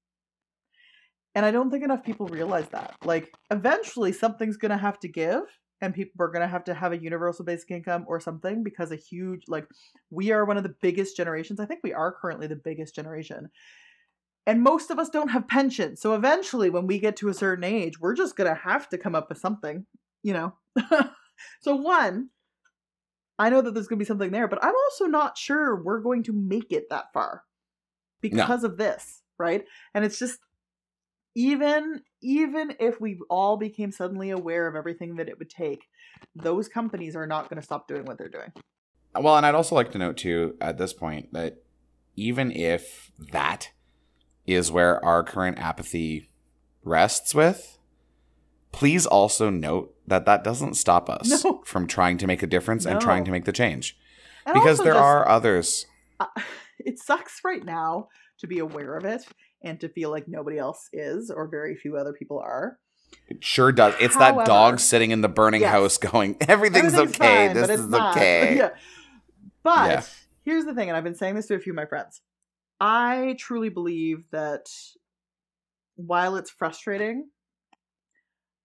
And I don't think enough people realize that. Like, eventually something's going to have to give, and people are going to have to have a universal basic income or something because a huge, like, we are one of the biggest generations. I think we are currently the biggest generation. And most of us don't have pensions. So eventually, when we get to a certain age, we're just going to have to come up with something, you know? so, one, I know that there's going to be something there, but I'm also not sure we're going to make it that far because no. of this, right? And it's just even even if we all became suddenly aware of everything that it would take, those companies are not going to stop doing what they're doing. Well, and I'd also like to note too at this point that even if that is where our current apathy rests with, please also note that that doesn't stop us no. from trying to make a difference no. and trying to make the change. And because there just, are others. Uh, it sucks right now to be aware of it and to feel like nobody else is or very few other people are. It sure does. It's However, that dog sitting in the burning yes, house going, everything's, everything's okay. Fine, this is not. okay. yeah. But yeah. here's the thing, and I've been saying this to a few of my friends. I truly believe that while it's frustrating,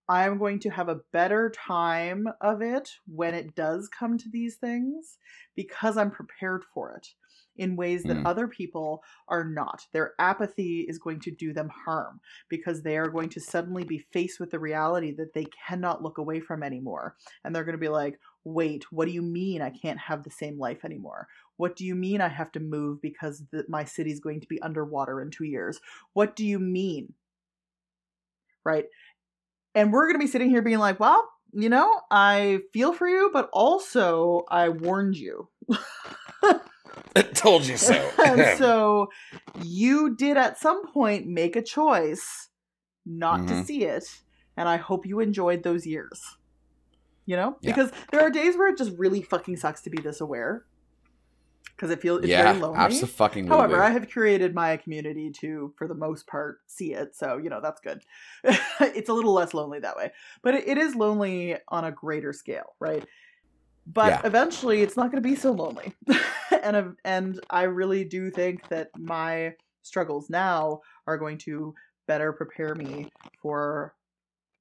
I am going to have a better time of it when it does come to these things because I'm prepared for it in ways that mm. other people are not. Their apathy is going to do them harm because they are going to suddenly be faced with the reality that they cannot look away from anymore. And they're going to be like, wait, what do you mean I can't have the same life anymore? What do you mean I have to move because the, my city's going to be underwater in two years? What do you mean? Right? And we're going to be sitting here being like, well, you know, I feel for you, but also I warned you. I Told you so. so you did at some point make a choice not mm-hmm. to see it. And I hope you enjoyed those years. You know? Yeah. Because there are days where it just really fucking sucks to be this aware. Because it feels it's yeah, very lonely. Absolutely. However, I have curated my community to, for the most part, see it. So, you know, that's good. it's a little less lonely that way. But it, it is lonely on a greater scale, right? but yeah. eventually it's not going to be so lonely and and i really do think that my struggles now are going to better prepare me for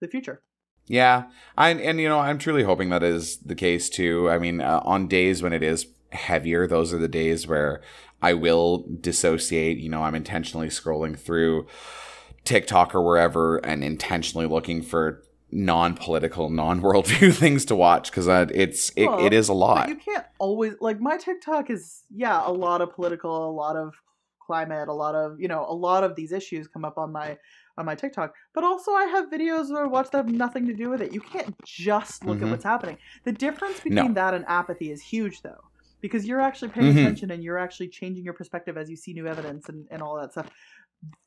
the future yeah I, and you know i'm truly hoping that is the case too i mean uh, on days when it is heavier those are the days where i will dissociate you know i'm intentionally scrolling through tiktok or wherever and intentionally looking for non-political, non-worldview things to watch because it's it, well, it is a lot. You can't always like my TikTok is yeah a lot of political, a lot of climate, a lot of you know a lot of these issues come up on my on my TikTok. But also I have videos where I watch that have nothing to do with it. You can't just look mm-hmm. at what's happening. The difference between no. that and apathy is huge though. Because you're actually paying mm-hmm. attention and you're actually changing your perspective as you see new evidence and, and all that stuff.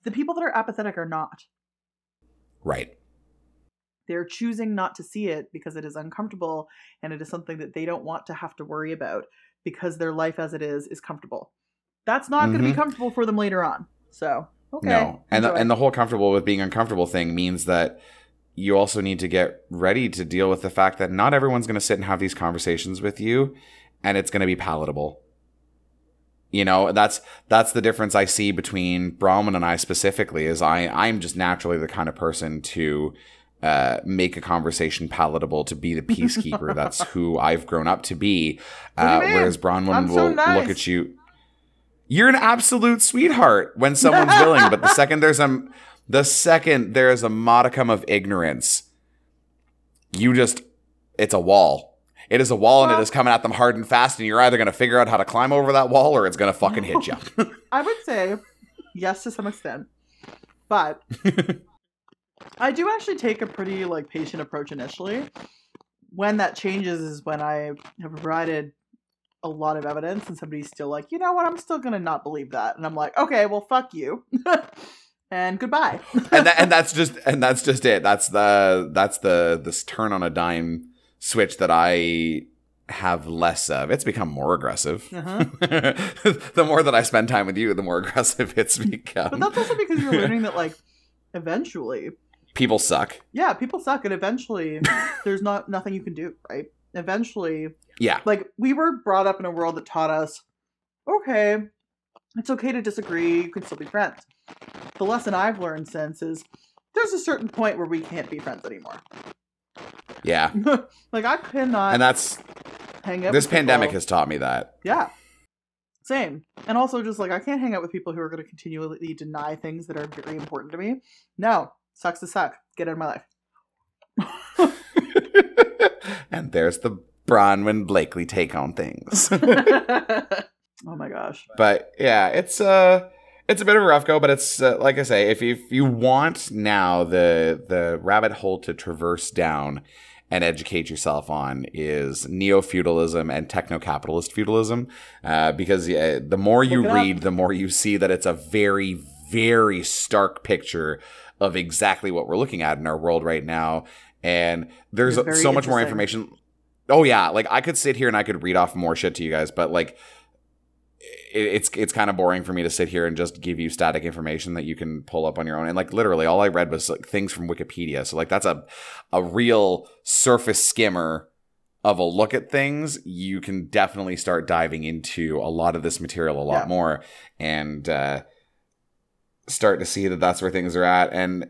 The people that are apathetic are not. Right. They're choosing not to see it because it is uncomfortable and it is something that they don't want to have to worry about because their life as it is is comfortable. That's not mm-hmm. going to be comfortable for them later on. So, okay. No. And the, and the whole comfortable with being uncomfortable thing means that you also need to get ready to deal with the fact that not everyone's going to sit and have these conversations with you and it's going to be palatable. You know, that's that's the difference I see between Bronwyn and I specifically is I I'm just naturally the kind of person to uh, make a conversation palatable to be the peacekeeper. That's who I've grown up to be. Uh, whereas Bronwyn will nice. look at you. You're an absolute sweetheart when someone's willing, but the second there's a the second there is a modicum of ignorance, you just it's a wall. It is a wall well, and it is coming at them hard and fast, and you're either going to figure out how to climb over that wall or it's going to fucking hit you. I would say yes to some extent, but I do actually take a pretty like patient approach initially. When that changes is when I have provided a lot of evidence and somebody's still like, you know what, I'm still gonna not believe that. And I'm like, okay, well fuck you. and goodbye. and that, and that's just and that's just it. That's the that's the this turn on a dime switch that I have less of. It's become more aggressive. Uh-huh. the more that I spend time with you, the more aggressive it's become. But that's also because you're learning that like eventually people suck. Yeah, people suck, and eventually there's not nothing you can do, right? Eventually, yeah. Like we were brought up in a world that taught us, okay, it's okay to disagree. You can still be friends. the lesson I've learned since is there's a certain point where we can't be friends anymore. Yeah. like I cannot And that's hang out. this pandemic has taught me that. Yeah. Same. And also just like I can't hang out with people who are going to continually deny things that are very important to me. No. Sucks to suck. Get out of my life. and there's the Bronwyn Blakely take on things. oh my gosh. but yeah, it's uh it's a bit of a rough go, but it's uh, like I say, if if you want now the the rabbit hole to traverse down and educate yourself on is neo feudalism and techno capitalist feudalism, uh, because uh, the more you Look read, the more you see that it's a very very stark picture of exactly what we're looking at in our world right now, and there's so much more information. Oh yeah, like I could sit here and I could read off more shit to you guys, but like it's it's kind of boring for me to sit here and just give you static information that you can pull up on your own. And like literally, all I read was like things from Wikipedia. So like that's a a real surface skimmer of a look at things. You can definitely start diving into a lot of this material a lot Yeah. more and uh, start to see that that's where things are at. And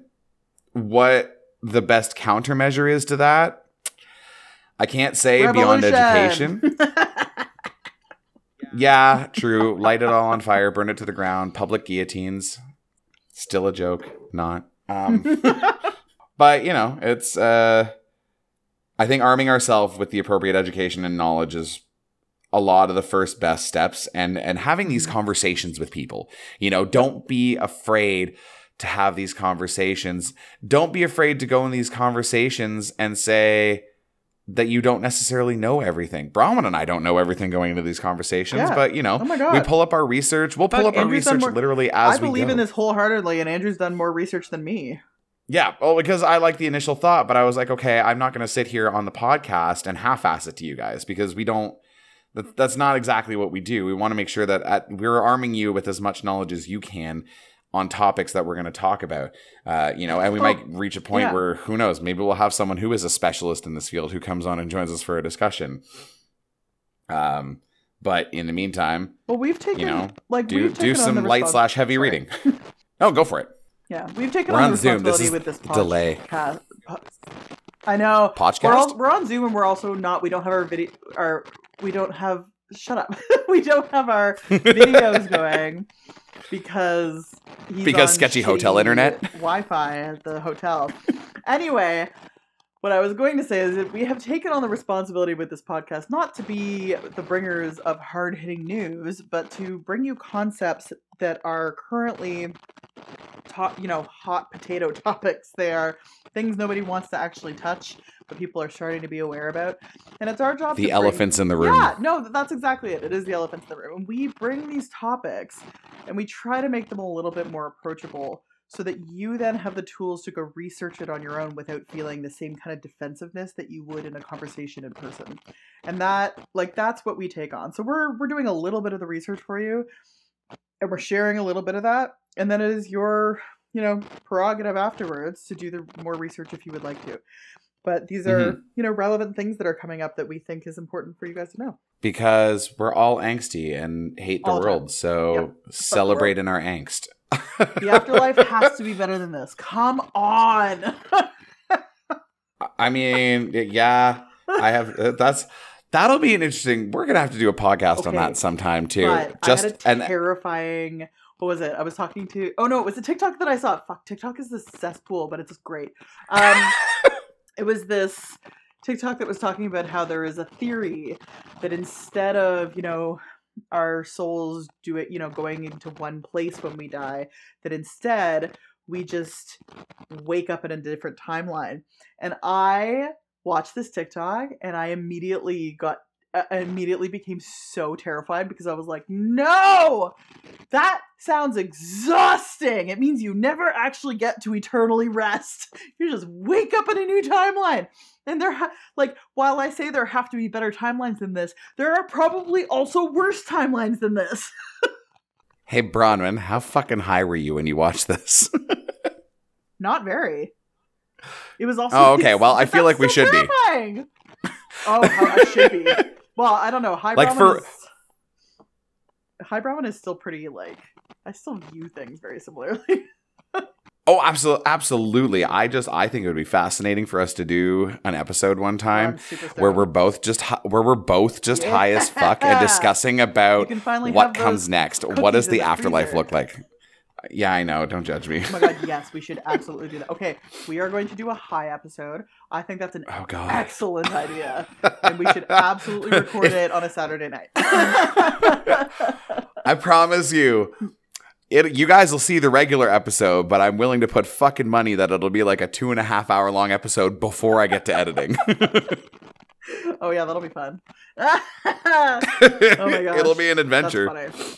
what the best countermeasure is to that. I can't say beyond education. Yeah, true. Light it all on fire, burn it to the ground. Public guillotines. Still a joke, not. Um, but you know, it's. Uh, I think arming ourselves with the appropriate education and knowledge is a lot of the first best steps, and and having these Mhm. conversations with people. You know, don't be afraid to have these conversations. Don't be afraid to go in these conversations and say that you don't necessarily know everything. Bronwyn and I don't know everything going into these conversations, Yeah. but you know, oh my god. we pull up our research. We'll pull up our Andrew's done research more- literally as we. I believe in this wholeheartedly, and Andrew's done more research than me. Yeah, well, because I like the initial thought, but I was like, okay, I'm not going to sit here on the podcast and half-ass it to you guys because we don't. That, that's not exactly what we do. We want to make sure that at, we're arming you with as much knowledge as you can on topics that we're going to talk about. Uh, you know, and we Oh, might reach a point yeah. where who knows? Maybe we'll have someone who is a specialist in this field who comes on and joins us for a discussion. Um, but in the meantime, Well, we've taken you know, like do do some light slash heavy Sorry. reading. oh, go for it. Yeah, we've taken We're on, on Zoom. This is with this delay. I know. Podcast. We're, all, we're on Zoom and we're also not. We don't have our video. Our we don't have. Shut up. we don't have our videos going because Because sketchy hotel internet? Wi-Fi at the hotel. anyway, what I was going to say is that we have taken on the responsibility with this podcast not to be the bringers of hard-hitting news, but to bring you concepts that are currently, to- you know, hot potato topics. They are things nobody wants to actually touch, people are starting to be aware about, and it's our job. to the bring- elephants in the room. yeah, no, that's exactly it. It is the elephants in the room. And we bring these topics and we try to make them a little bit more approachable so that you then have the tools to go research it on your own without feeling the same kind of defensiveness that you would in a conversation in person. And that like that's what we take on. So we're we're doing a little bit of the research for you and we're sharing a little bit of that and then it is your, you know, prerogative afterwards to do the more research if you would like to. But these are, you know, relevant things that are coming up that we think is important for you guys to know. because we're all angsty and hate the All the time. world. So Yep. celebrate in our angst. The afterlife has to be better than this. Come on. I mean, yeah, I have. uh, That's that'll be an interesting. We're gonna have to do a podcast on that sometime too. Just a and terrifying. What was it? I was talking to. Oh no, it was a TikTok that I saw. Fuck, TikTok is the cesspool, but it's great. Um, it was this TikTok that was talking about how there is a theory that instead of you know our souls do it, you know, going into one place when we die, that instead we just wake up in a different timeline. And I watched this TikTok and I immediately got I immediately became so terrified because I was like, "No! That sounds exhausting. It means you never actually get to eternally rest. You just wake up in a new timeline." And there ha- like while I say there have to be better timelines than this, there are probably also worse timelines than this. hey, Bronwyn, how fucking high were you when you watched this? Not very. It was also. Oh, okay. Well, I feel like we oh, should be. Oh, how I should be. Well, I don't know. Highbrow Like for- is Highbrow is still pretty like. I still view things very similarly. Oh, absolutely, absolutely. I just I think it would be fascinating for us to do an episode one oh, time I'm where we're both just where we're both just high as fuck and discussing about what comes next. What does the the afterlife freezer. look like? Yeah, I know. Don't judge me. Oh my god, yes, we should absolutely do that. Okay, we are going to do a high episode. I think that's an Oh god. excellent idea. And we should absolutely record If- it on a Saturday night. I promise you. It, you guys will see the regular episode, but I'm willing to put fucking money that it'll be like a two and a half hour long episode before I get to editing. oh yeah, that'll be fun. oh my god, It'll be an adventure.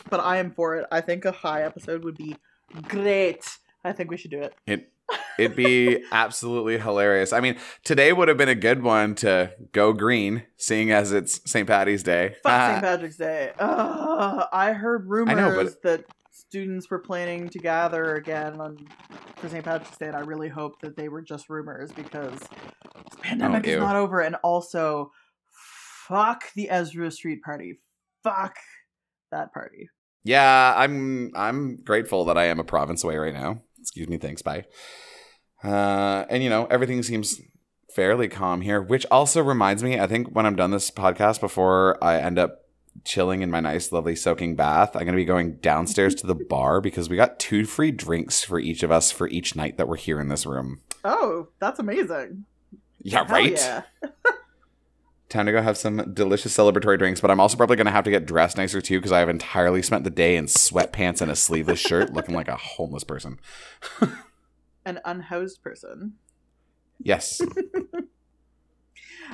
But I am for it. I think a high episode would be great. I think we should do it. It it'd be absolutely hilarious. I mean, today would have been a good one to go green, seeing as it's St. Patty's Day. Fuck St. Patrick's Day. Ugh, I heard rumors know, but- that students were planning to gather again on for St. Patrick's Day, and I really hope that they were just rumors because this oh, pandemic is Oh, ew. not over. And also, fuck the Ezra Street party. Fuck that party. Yeah, I'm I'm grateful that I am a province away right now. Excuse me, thanks, bye. Uh, and you know, everything seems fairly calm here, which also reminds me, I think when I'm done this podcast before I end up chilling in my nice lovely soaking bath, I'm going to be going downstairs to the bar because we got two free drinks for each of us for each night that we're here in this room. Oh, that's amazing. Yeah, Hell right. yeah. Time to go have some delicious celebratory drinks, but I'm also probably going to have to get dressed nicer too because I have entirely spent the day in sweatpants and a sleeveless shirt looking like a homeless person. An unhoused person. Yes.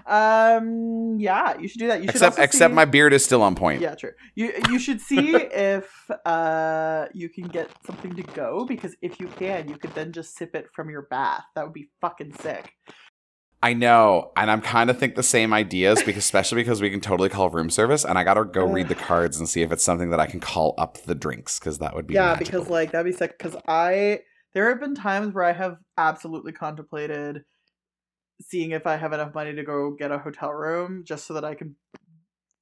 Um. Yeah, you should do that. You should except except see- my beard is still on point. Yeah, true. You you should see if uh you can get something to go because if you can, you could then just sip it from your bath. That would be fucking sick. I know, and I'm kind of think the same ideas because especially because we can totally call room service, and I gotta go read the cards and see if it's something that I can call up the drinks because that would be yeah, magical. because like that'd be sick. Because I there have been times where I have absolutely contemplated seeing if I have enough money to go get a hotel room just so that I can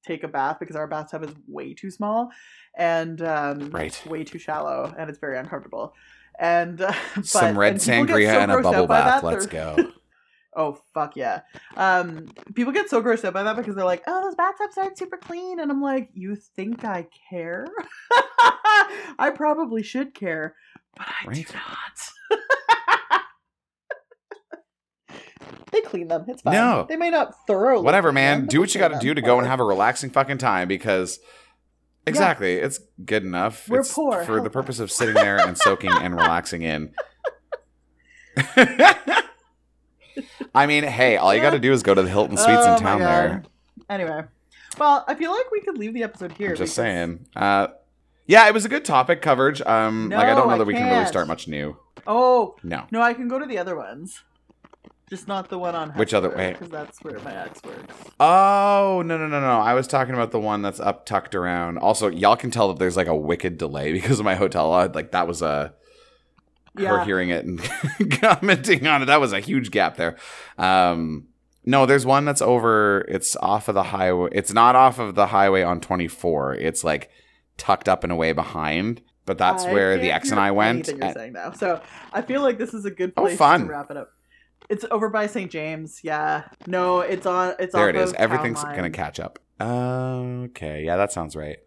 take a bath because our bathtub is way too small and um Right. way too shallow and it's very uncomfortable. And uh, but, some red and sangria so and a bubble bath. that, Let's go. Oh fuck yeah. Um people get so grossed out by that because they're like, "Oh, those bathtubs aren't super clean." And I'm like, "You think I care?" I probably should care, but I Right. do not. they clean them. It's fine. No. They may not thoroughly. Whatever, man. them, Do what you got to do to go and have a relaxing fucking time because exactly, it's good enough. We're It's poor, for the purpose us. of sitting there and soaking and relaxing in. I mean, hey, all you got to do is go to the Hilton Suites Oh in town there. Anyway, well, I feel like we could leave the episode here. Just because- saying. Uh, yeah, it was a good topic coverage. Um, like I don't know that we can really start much new. Oh No. no, I can go to the other ones. Just not the one on Which other- wait. Because that's where my ex works. Oh no no no no! I was talking about the one that's up tucked around. Also, y'all can tell that there's like a wicked delay because of my hotel. Like that was a her Yeah. hearing it and commenting on it. That was a huge gap there. Um, no, there's one that's over. It's off of the highway. It's not off of the highway on 24. It's like tucked up and away behind. But that's I where the ex and I went. You're and- saying now, so I feel like this is a good Oh, place fun. to wrap it up. It's over by St. James. Yeah. No, it's on. It's there off it is. Everything's gonna catch up. Okay, yeah, that sounds right.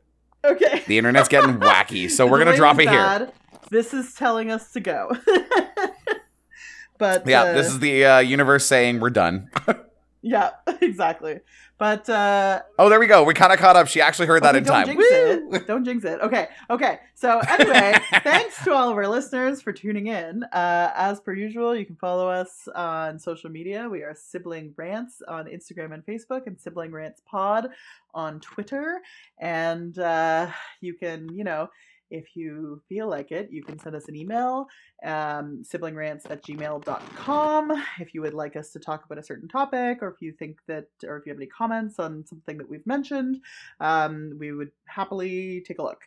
Okay. The internet's getting wacky, so we're gonna drop it here. This is telling us to go. but Yeah, uh, this is the uh, universe saying we're done. yeah, exactly. But uh, Oh, there we go. We kind of caught up. She actually heard that Okay, in don't time. Jinx Woo! it. Don't jinx it. Okay. Okay. So anyway, thanks to all of our listeners for tuning in. Uh, as per usual, you can follow us on social media. We are Sibling Rants on Instagram and Facebook, and Sibling Rants Pod on Twitter. And uh, you can, you know, if you feel like it, you can send us an email, um, siblingrants at gmail.com. If you would like us to talk about a certain topic, or if you think that, or if you have any comments on something that we've mentioned, um, we would happily take a look.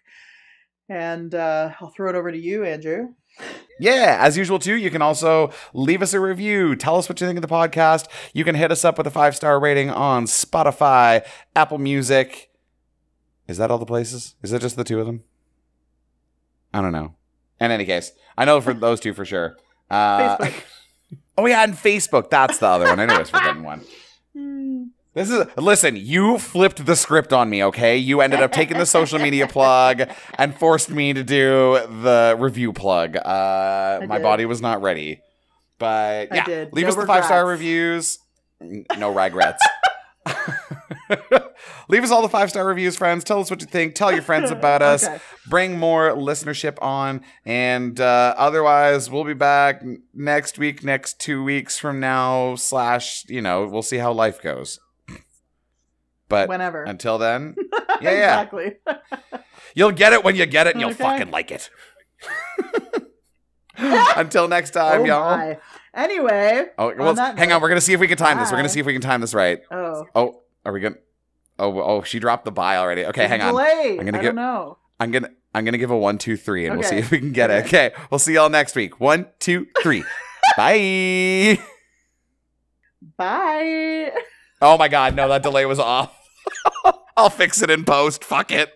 And uh, I'll throw it over to you, Andrew. Yeah, as usual, too, you can also leave us a review. Tell us what you think of the podcast. You can hit us up with a five star rating on Spotify, Apple Music. Is that all the places? Is that just the two of them? I don't know. In any case, I know for those two for sure. Uh, Facebook. oh yeah, and Facebook. That's the other one. I knew I was forgetting one. This is listen. You flipped the script on me. Okay, you ended up taking the social media plug and forced me to do the review plug. Uh, my did. body was not ready, but yeah, leave No us the five star reviews. No regrets. leave us all the five star reviews, friends. Tell us what you think. Tell your friends about us. Okay. Bring more listenership on, and uh, otherwise, we'll be back next week, next two weeks from now. Slash, you know, we'll see how life goes. But Whenever. until then, yeah, yeah. exactly. You'll get it when you get it, and you'll Okay. fucking like it. until next time, oh y'all. my. Anyway. Oh, well, that hang note, on. We're gonna see if we can time this. We're gonna see if we can time this right. Oh. Oh, are we gonna? Oh, oh, she dropped the bye already. Okay, There's hang on. Delay. I'm gonna I don't know. I'm gonna I'm gonna give a one, two, three, and we'll see if we can get it. Okay, we'll see y'all next week. One, two, three. Bye. Bye. Oh my god, no, that delay was off. I'll fix it in post. Fuck it.